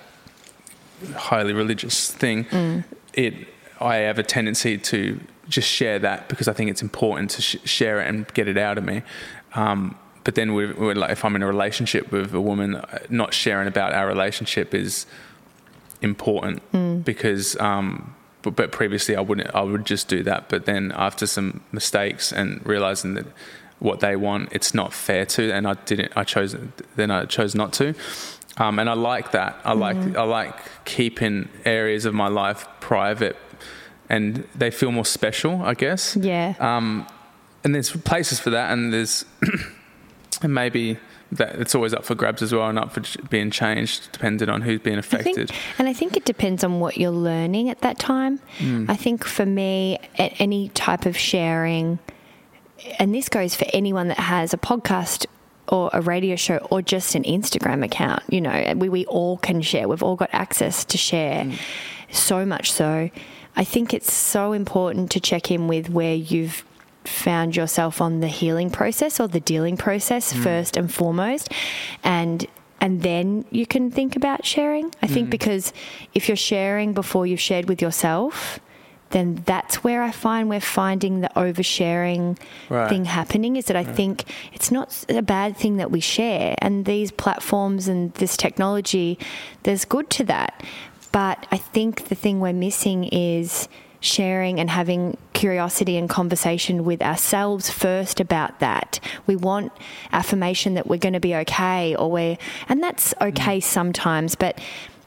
highly religious thing, Mm. it I have a tendency to just share that because I think it's important to sh- share it and get it out of me. Um, but then we're, we're like, if I'm in a relationship with a woman, uh, not sharing about our relationship is important Mm. because. Um, but, but previously I wouldn't. I would just do that. But then after some mistakes and realizing that what they want, it's not fair to, and I didn't. I chose. Then I chose not to. Um, and I like that. I like. I like keeping areas of my life private, and they feel more special. I guess. Yeah. Um, and there's places for that, and there's and maybe that it's always up for grabs as well, and up for being changed, depending on who's being I affected. think, and I think it depends on what you're learning at that time. Mm. I think for me, at any type of sharing, and this goes for anyone that has a podcast or a radio show or just an Instagram account, you know, we, we all can share. We've all got access to share, Mm. so much so. I think it's so important to check in with where you've found yourself on the healing process or the dealing process mm. first and foremost. And and then you can think about sharing. I think mm. because if you're sharing before you've shared with yourself then that's where i find we're finding the oversharing Right. thing happening is that i think it's not a bad thing that we share. And these platforms and this technology there's good to that. But i think the thing we're missing is sharing and having curiosity and conversation with ourselves first about that. We want affirmation that we're going to be okay or we're, and that's mm. okay sometimes, but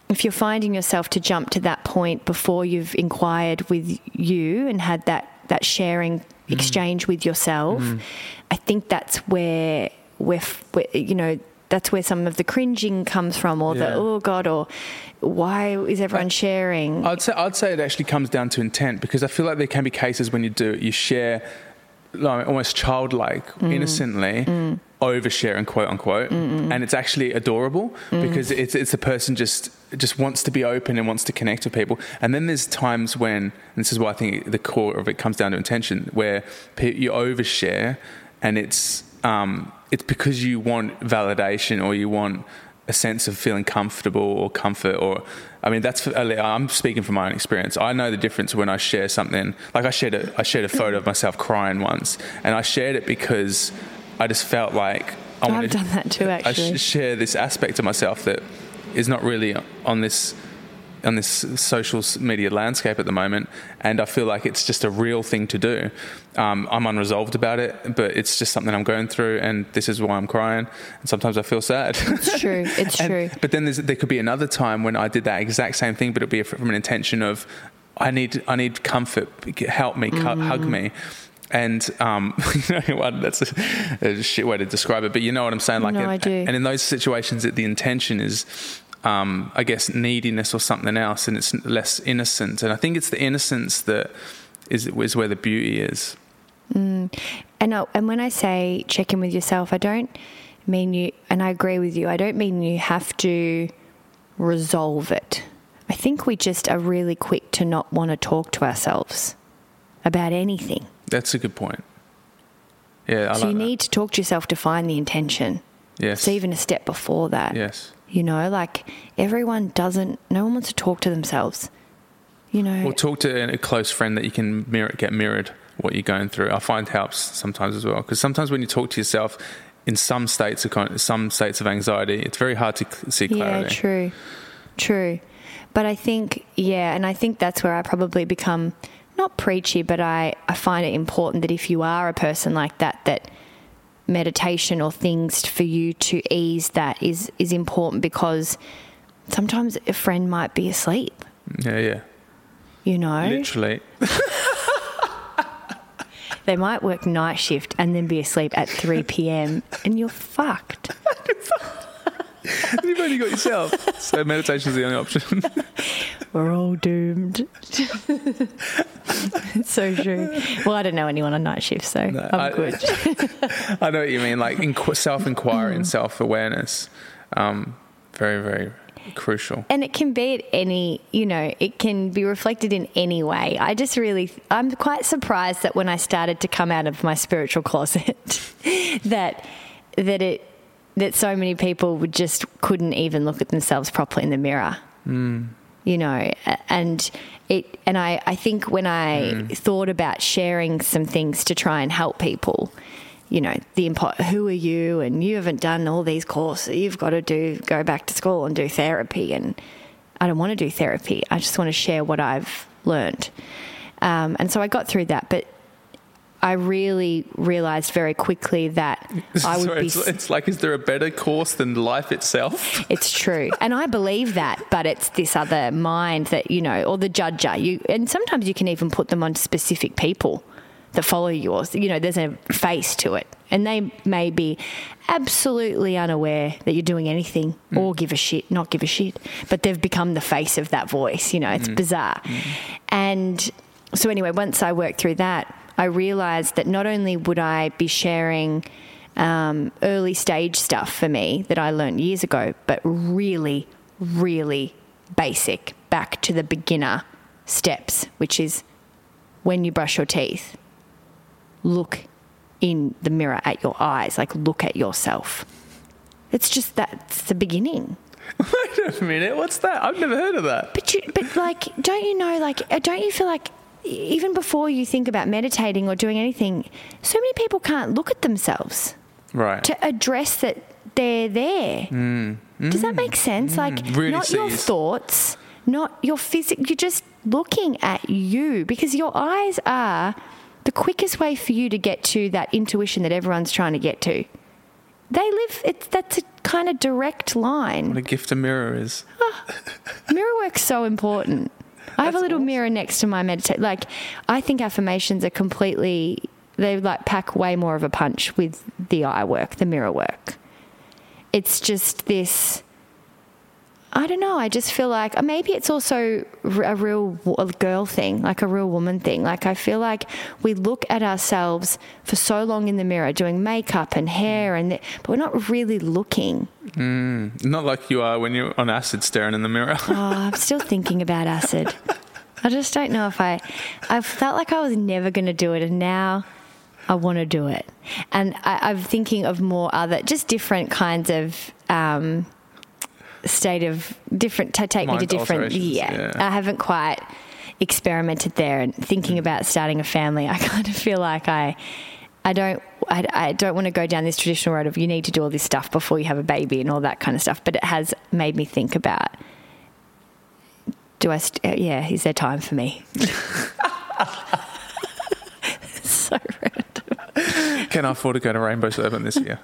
if you're finding yourself to jump to that point before you've inquired with you and had that, that sharing mm. exchange with yourself, mm. I think that's where we're, you know, that's where some of the cringing comes from or the, oh God, or why is everyone sharing? I'd say I'd say it actually comes down to intent because I feel like there can be cases when you do it, you share like almost childlike, Mm. innocently, oversharing quote unquote, and it's actually adorable Mm. because it's it's a person just just wants to be open and wants to connect with people. And then there's times when and this is why I think the core of it comes down to intention, where you overshare, and it's um, it's because you want validation or you want a sense of feeling comfortable or comfort or I mean that's I'm speaking from my own experience. I know the difference when I share something like I shared a I shared a photo of myself crying once and I shared it because I just felt like I I've wanted done that too, I actually. sh- share this aspect of myself that is not really on this on this social media landscape at the moment, and I feel like it's just a real thing to do. Um, I'm unresolved about it, but it's just something I'm going through, and this is why I'm crying. And sometimes I feel sad. It's true. It's And- true. But then there's, there could be another time when I did that exact same thing, but it'd be from an intention of I need I need comfort, help me, Mm-hmm. hug me. And um, you know what? That's a, a shit way to describe it, but you know what I'm saying. Like, No, it- I do. And in those situations, that the intention is, um, I guess, neediness or something else, and it's less innocent. And I think it's the innocence that is is where the beauty is. And I, and when I say check in with yourself, I don't mean you. And I agree with you. I don't mean you have to resolve it. I think we just are really quick to not want to talk to ourselves about anything. That's a good point. Yeah, I so like you that. need to talk to yourself to find the intention. yes, It's even a step before that. yes. You know, like everyone doesn't. No one wants to talk to themselves. You know. Or talk to a close friend that you can mirror, get mirrored what you're going through. I find helps sometimes as well because sometimes when you talk to yourself in some states of con- some states of anxiety, it's very hard to see Yeah, clarity. true. True. But I think, yeah, and I think that's where I probably become not preachy, but I, I find it important that if you are a person like that, that meditation or things for you to ease that is, is important because sometimes a friend might be asleep, Yeah, yeah. you know? Literally. They might work night shift and then be asleep at 3 p.m. and you're fucked. You've only got yourself. So meditation is the only option. We're all doomed. it's so true. Well, I don't know anyone on night shift, so I'm I- good. I know what you mean, like inqu- self-inquiry and self-awareness. Um, Very, very crucial. and it can be at any you know it can be reflected in any way i just really i'm quite surprised that when i started to come out of my spiritual closet that that it that so many people would just couldn't even look at themselves properly in the mirror. You know and it and i i think when i thought about sharing some things to try and help people you know the impo- who are you? And you haven't done all these courses. You've got to do go back to school and do therapy. And i don't want to do therapy. I just want to share what i've learned. Um, and so i got through that. But i really realized very quickly that i would Sorry, be it's, it's like, is there a better course than life itself? it's true. And I believe that, but it's this other mind that, you know, or the judger. You and sometimes you can even put them on specific people that follow yours. You know, there's a face to it. And they may be absolutely unaware that you're doing anything mm. or give a shit, not give a shit. But they've become the face of that voice, you know, it's mm. bizarre. Mm. And so anyway, once I worked through that, I realized that not only would I be sharing um, early stage stuff for me that I learned years ago, but really, really basic, back to the beginner steps, which is when you brush your teeth, look in the mirror at your eyes, like look at yourself. It's just that's the beginning. Wait a minute, what's that? I've never heard of that. But you, but like, don't you know? Like, uh, don't you feel like even before you think about meditating or doing anything, so many people can't look at themselves Right. to address that they're there. Mm. Does that mm. make sense? Like, Mm. Really not your thoughts, not your physic. You're just looking at you because your eyes are the quickest way for you to get to that intuition that everyone's trying to get to. They live. It's that's a kind of direct line. what a gift a mirror is. Ah, mirror work's so important. I have a little mirror next to my meditate. Like, I think affirmations are completely. They like pack way more of a punch with the eye work, the mirror work. It's just this. I don't know. I just feel like uh, maybe it's also a real girl thing, like a real woman thing. Like I feel like we look at ourselves for so long in the mirror, doing makeup and hair, and but we're not really looking. Not like you are when you're on acid staring in the mirror. Oh, I'm still thinking about acid. I just don't know if I. I felt like I was never going to do it, and now I want to do it. And I, I'm thinking of more other, just different kinds of um, state of different. To take me to different. Yeah, yeah. I haven't quite experimented there, and thinking about starting a family. I kind of feel like I. I don't. I, I don't want to go down this traditional road of you need to do all this stuff before you have a baby and all that kind of stuff. But it has made me think about do I, st- uh, yeah, is there time for me? so random. Can I afford to go to Rainbow Serpent this year?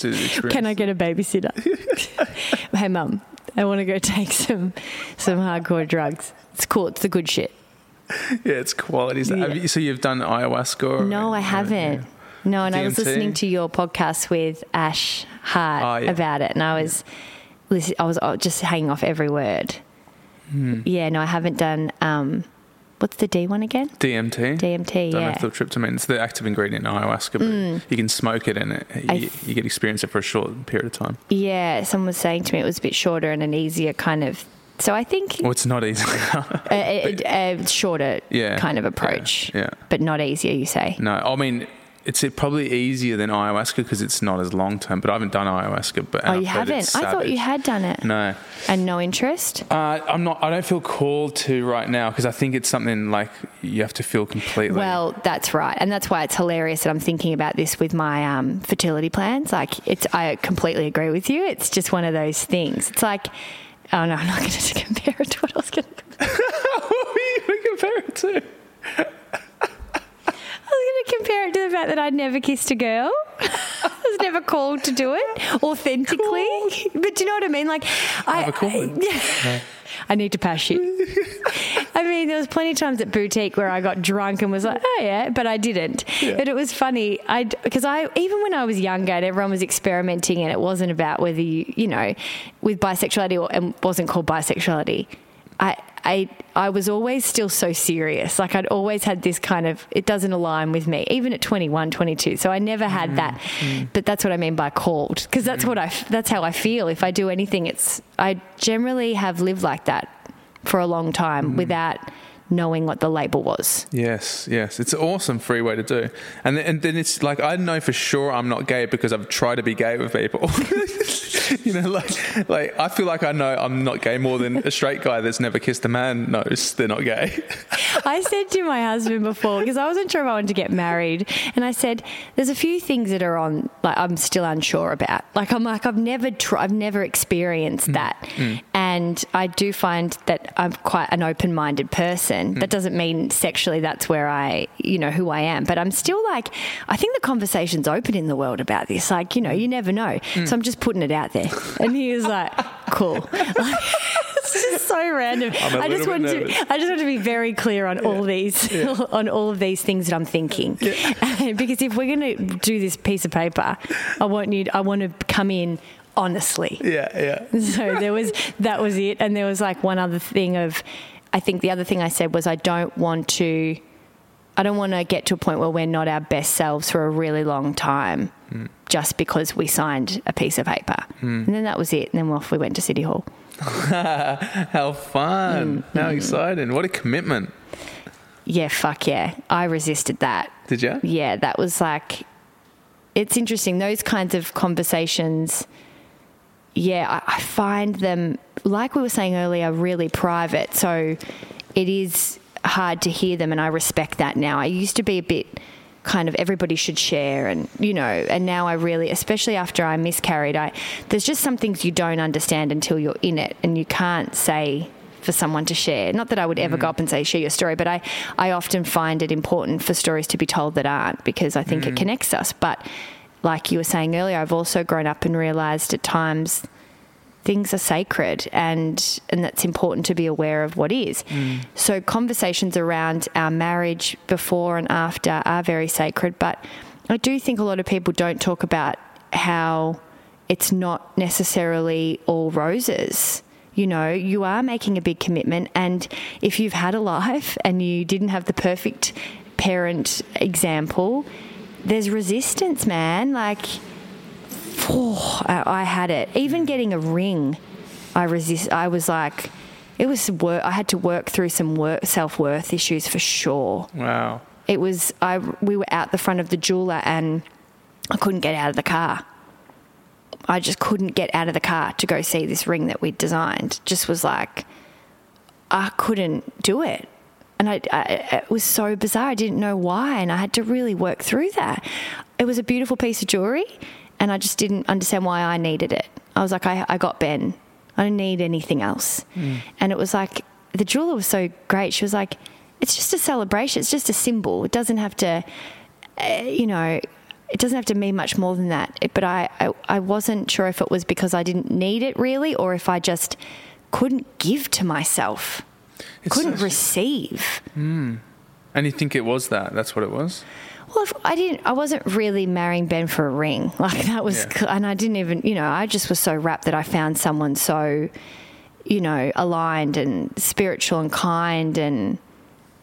To experience? Can I get a babysitter? hey, mum, I want to go take some some hardcore drugs. It's cool. It's the good shit. Yeah, it's quality. stuff. You, so you've done ayahuasca? Or, No, I haven't. No, and I was listening to your podcast with Ash Hart Oh, yeah. about it, and I was, I was uh, just hanging off every word. Hmm. Yeah, no, I haven't done. Um, what's the D one again? DMT. DMT, yeah. Mm. Dimethyltryptamine. It's the active ingredient in ayahuasca, but you can smoke it and it, you, th- you get experience it for a short period of time. Yeah, someone was saying to me it was a bit shorter and an easier kind of. So I think Well, it's not easy. a, a, a shorter Yeah, kind of yeah, approach, yeah. but not easier. You say? no, I mean, it's probably easier than ayahuasca because it's not as long term, but I haven't done ayahuasca. But Oh, you haven't. I thought you had done it. No. And no interest. Uh, I'm not. I don't feel called to right now because I think it's something like you have to feel completely. Well, that's right, and that's why it's hilarious that I'm thinking about this with my um, fertility plans. Like, it's I completely agree with you. It's just one of those things. It's like, oh no, I'm not going to compare it to what I was going to. what you going to compare it to? I was going to compare it to the fact that I'd never kissed a girl. I was never called to do it authentically. But do you know what I mean? Like, I, have a calling. I, I need to pass you. I mean, there was plenty of times at boutique where I got drunk and was like, "Oh yeah," but I didn't. But it was funny. I because I even when I was younger and everyone was experimenting and it wasn't about whether you you know with bisexuality or and wasn't called bisexuality. I I I was always still so serious. Like I'd always had this kind of it doesn't align with me, even at 21, 22. So I never had mm, that. Mm. But that's what I mean by called, because that's what I that's how I feel. If I do anything, it's I generally have lived like that for a long time mm. without knowing what the label was. Yes, yes, it's an awesome free way to do. And then, and then it's like I know for sure I'm not gay because I've tried to be gay with people. you know, like like I feel like I know I'm not gay more than a straight guy that's never kissed a man knows they're not gay. I said to my husband before because I wasn't sure if I wanted to get married, and I said, "There's a few things that are on like I'm still unsure about. Like I'm like I've never tr- I've never experienced mm. that, mm. and I do find that I'm quite an open-minded person. That doesn't mean sexually that's where I you know who I am, but I'm still like I think the conversation's open in the world about this. Like you know you never know, so I'm just putting it out there. And he was like, "Cool." it's just so random. I just want to. I just want to be very clear on all these, on all of these things that I'm thinking, because if we're going to do this piece of paper, I want you. I want to come in honestly. yeah, yeah. So there was that was it, and there was like one other thing of, I think the other thing I said was I don't want to. I don't want to get to a point where we're not our best selves for a really long time, hmm. just because we signed a piece of paper, hmm. and then that was it. And then off we went to City Hall. How fun! Mm, How hmm. exciting! What a commitment! Yeah, fuck yeah. I resisted that. Did you? Yeah, that was like, it's interesting. Those kinds of conversations, yeah, I, I find them, like we were saying earlier, really private. So it is hard to hear them, and I respect that now. I used to be a bit kind of everybody should share and you know and now I really especially after I miscarried I there's just some things you don't understand until you're in it and you can't say for someone to share not that I would ever mm. go up and say share your story but I I often find it important for stories to be told that aren't because I think it mm. connects us but like you were saying earlier I've also grown up and realized at times things are sacred and and that's important to be aware of what is. Mm. So conversations around our marriage before and after are very sacred, but I do think a lot of people don't talk about how it's not necessarily all roses. You know, you are making a big commitment and if you've had a life and you didn't have the perfect parent example, there's resistance, man. Like oh, I, I had it. Even getting a ring, I resist. I was like, it was work. I had to work through some work self worth issues for sure. Wow. It was. I we were out the front of the jeweler and I couldn't get out of the car. I just couldn't get out of the car to go see this ring that we'd designed. Just was like, I couldn't do it. And I, I, it was so bizarre. I didn't know why. And I had to really work through that. It was a beautiful piece of jewelry. And I just didn't understand why I needed it. I was like, I, I got Ben. I don't need anything else. And it was like, the jeweler was so great. She was like, it's just a celebration. It's just a symbol. It doesn't have to, uh, you know, it doesn't have to mean much more than that. It- But I, I, I wasn't sure if it was because I didn't need it really or if I just couldn't give to myself, It's couldn't such- receive. Hmm. And you think it was that? That's what it was? Well, if I didn't. I wasn't really marrying Ben for a ring. Like that was, Yeah. and I didn't even. You know, I just was so wrapped that I found someone so, you know, aligned and spiritual and kind and,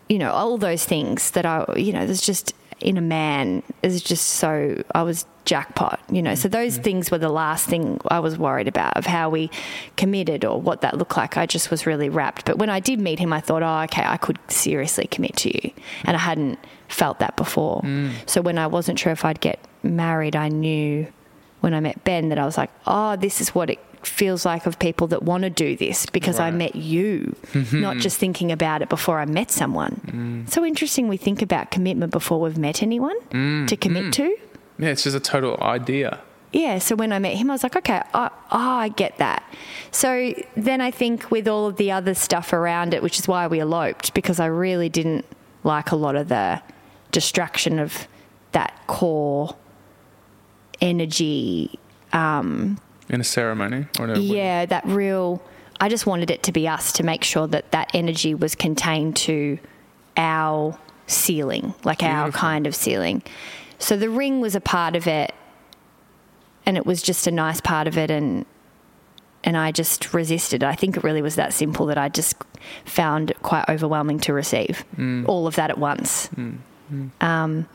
you know, all those things that I, you know, there's just in a man is just so. I was jackpot. You know, so those mm. things were the last thing I was worried about of how we committed or what that looked like. I just was really wrapped. But when I did meet him, I thought, oh, okay, I could seriously commit to you, and I hadn't felt that before. Mm. So when I wasn't sure if I'd get married, I knew when I met Ben that I was like, oh, this is what it feels like of people that want to do this because I met you, mm-hmm. not just thinking about it before I met someone. Mm. So interesting we think about commitment before we've met anyone mm, to commit mm. to. Yeah, it's just a total idea. Yeah, so when I met him, I was like, okay, I, oh, I get that. So then I think with all of the other stuff around it, which is why we eloped, because I really didn't like a lot of the distraction of that core energy. Um, In a ceremony or wedding. Yeah, that real. I just wanted it to be us to make sure that that energy was contained to our ceiling, like our kind of ceiling. So the ring was a part of it, and it was just a nice part of it, and and I just resisted. I think it really was that simple that I just found quite overwhelming to receive mm. all of that at once. Mm. Mm. Um,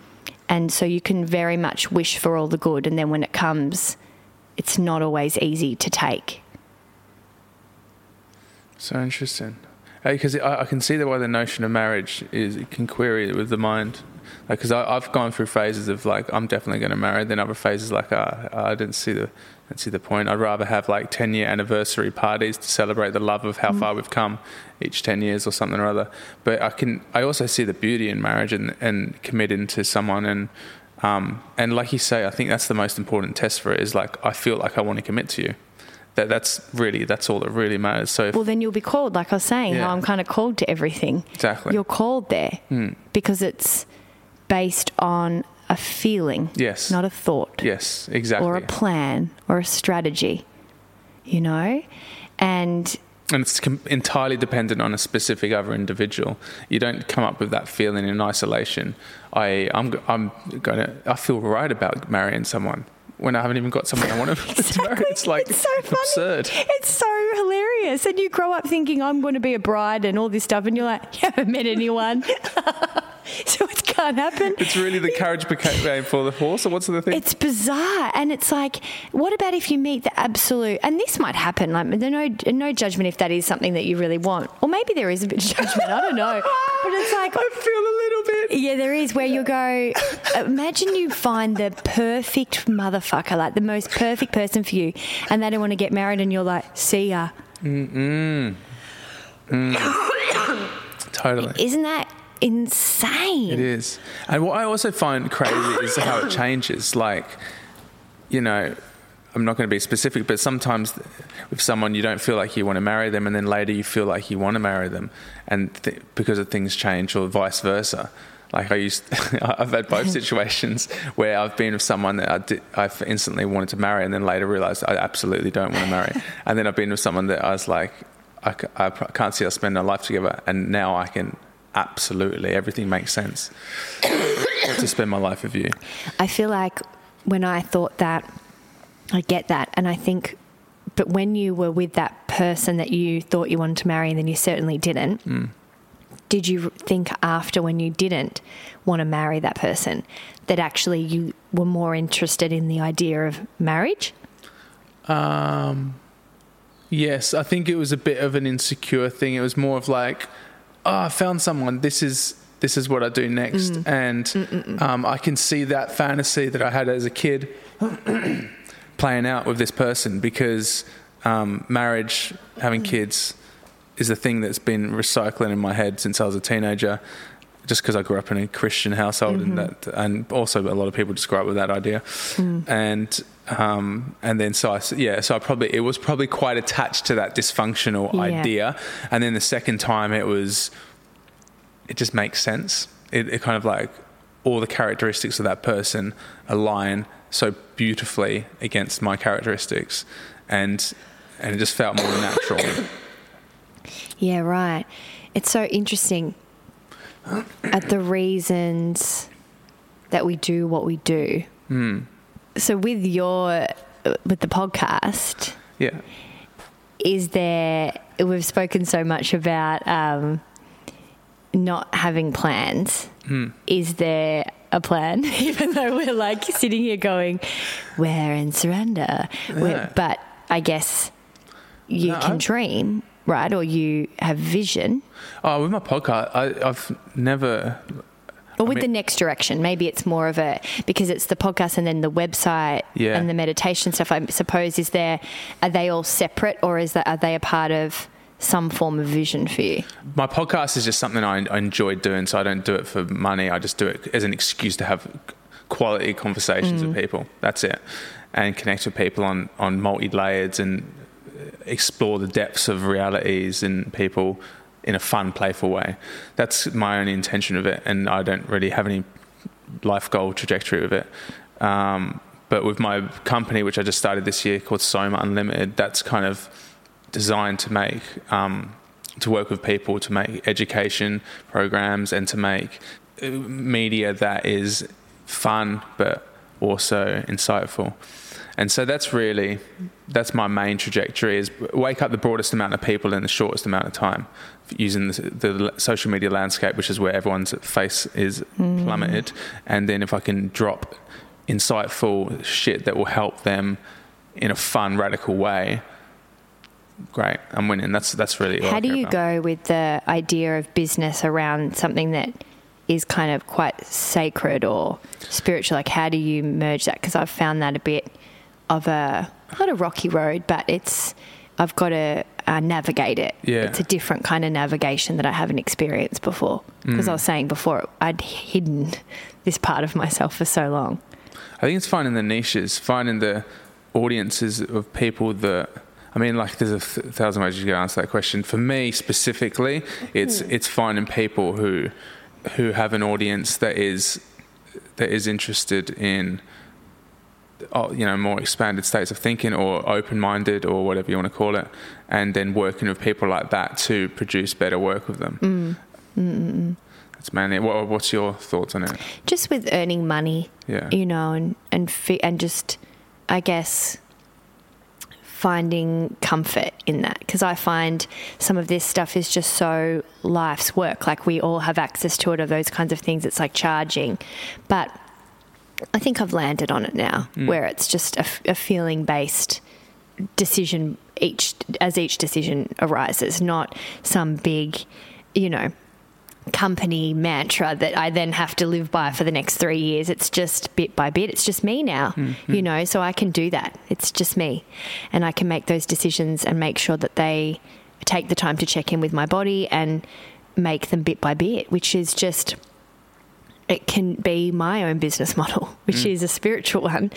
and so you can very much wish for all the good, and then when it comes, it's not always easy to take. So interesting. Because I, I can see the why the notion of marriage is it can query it with the mind. Because I I've gone through phases of like I'm definitely going to marry, then other phases like ah, I didn't see the didn't see the point. I'd rather have like ten year anniversary parties to celebrate the love of how far we've come each ten years or something or other. But I can I also see the beauty in marriage and and committing to someone and. Um, and like you say, I think that's the most important test for it. Is like I feel like I want to commit to you. That that's really that's all that really matters. So if, Well, then you'll be called, like I was saying, Yeah. I'm kind of called to everything. Exactly. You're called there because it's based on a feeling, Yes. not a thought. yes, exactly. or a plan or a strategy, you know? And and it's com- entirely dependent on a specific other individual. You don't come up with that feeling in isolation. I, I'm, I'm gonna, I feel right about marrying someone when I haven't even got someone I want to marry. It's like it's so funny. absurd. It's so hilarious. And you grow up thinking, I'm going to be a bride and all this stuff. And you're like, you haven't met anyone. so it can't happen. It's really the carriage became for the horse, or what's the thing? It's bizarre, and it's like, what about if you meet the absolute? And this might happen. Like, there's no no judgment if that is something that you really want, or maybe there is a bit of judgment. I don't know, but it's like I feel a little bit. Yeah, there is where you go. Imagine you find the perfect motherfucker, like the most perfect person for you, and they don't want to get married, and you're like, see ya. Mm. Totally. Isn't that insane? It is. And what I also find crazy is how it changes. Like, you know, I'm not going to be specific, but sometimes with someone you don't feel like you want to marry them, and then later you feel like you want to marry them, and th- because of things change, or vice versa. Like I used, I've had both situations where I've been with someone that I did, I've instantly wanted to marry, and then later realised I absolutely don't want to marry. and then I've been with someone that I was like, I, pr- can't see us spending our life together, and now I can absolutely everything makes sense to spend my life with you. I feel like when I thought that, I get that, and I think, but when you were with that person that you thought you wanted to marry, and then you certainly didn't. Did you think after when you didn't want to marry that person that actually you were more interested in the idea of marriage? Um, yes, I think it was a bit of an insecure thing. It was more of like, oh, I found someone. This is this is what I do next, mm. and mm, mm, um, I can see that fantasy that I had as a kid playing out with this person because um, marriage, having kids, is a thing that's been recycling in my head since I was a teenager. Just because I grew up in a Christian household, and mm-hmm. that, and also a lot of people just grew up with that idea, and um, and then so I yeah, so I probably it was probably quite attached to that dysfunctional Yeah. idea, and then the second time it was, it just makes sense. It, it kind of like all the characteristics of that person align so beautifully against my characteristics, and and it just felt more natural. Yeah, right. It's so interesting at the reasons that we do what we do. So with your with the podcast, Yeah. is there we've spoken so much about um, not having plans. Is there a plan? Even though we're like sitting here going, we're in surrender. Yeah. but I guess you No, can I- dream, right? Or you have vision. Oh, with my podcast, I, I've never. Or with mean- the next direction, maybe it's more of a because it's the podcast and then the website Yeah. and the meditation stuff. I suppose is there are they all separate or is that are they a part of some form of vision for you? My podcast is just something I, I enjoy doing, so I don't do it for money. I just do it as an excuse to have quality conversations with mm. people. That's it, and connect with people on on multi layers and explore the depths of realities in people in a fun, playful way. That's my only intention of it, and I don't really have any life goal trajectory with it. Um, but with my company, which I just started this year called Soma Unlimited, that's kind of designed to make um, to work with people to make education programs and to make uh, media that is fun but also insightful and so that's really that's my main trajectory is wake up the broadest amount of people in the shortest amount of time using the, the social media landscape which is where everyone's face is mm. plummeted and then if i can drop insightful shit that will help them in a fun radical way great i'm winning that's that's really all How do you about. go with the idea of business around something that is kind of quite sacred or spiritual? Like, how do you merge that? Because I've found that a bit of a not a rocky road, but it's I've got to uh, navigate it. Yeah. It's a different kind of navigation that I haven't experienced before. Because Mm. I was saying before, I'd hidden this part of myself for so long. I think it's finding the niches, finding the audiences of people that. I mean, like, there's a th- thousand ways you can answer that question. For me specifically, it's it's finding people who who have an audience that is that is interested in, you know, more expanded states of thinking or open-minded or whatever you want to call it, and then working with people like that to produce better work with them. Mm. That's mainly. What, what's your thoughts on it? just with earning money, Yeah. you know, and and fi- and just, I guess, finding comfort in that because I find some of this stuff is just so life's work. Like we all have access to it, or those kinds of things. It's like charging, but I think I've landed on it now, hmm. where it's just a feeling based decision each as each decision arises, not some big, you know, company mantra that I then have to live by for the next three years. It's just bit by bit. It's just me now, mm-hmm. you know, so I can do that. It's just me. And I can make those decisions and make sure that they take the time to check in with my body and make them bit by bit, which is just. It can be my own business model, which is a spiritual one.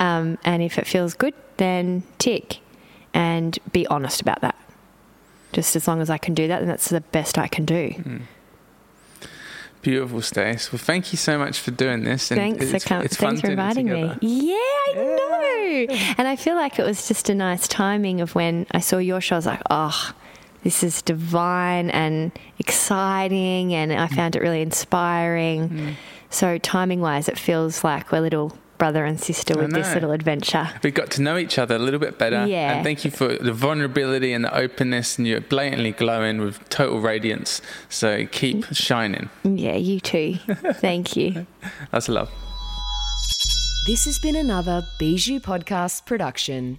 Um, and if it feels good, then tick and be honest about that. Just as long as I can do that, then that's the best I can do. Beautiful, Stace. Well, thank you so much for doing this. And Thanks it's, for com- it's fun thanks for inviting me. Yeah, I know. And I feel like it was just a nice timing of when I saw your show. I was like, oh, this is divine and exciting, and I found it really inspiring. Mm. So timing wise, it feels like we're little brother and sister with this little adventure. We got to know each other a little bit better. Yeah. And thank you for the vulnerability and the openness, and you're blatantly glowing with total radiance. So keep shining. Yeah, you too. Thank you. That's love. This has been another Bijou Podcast production.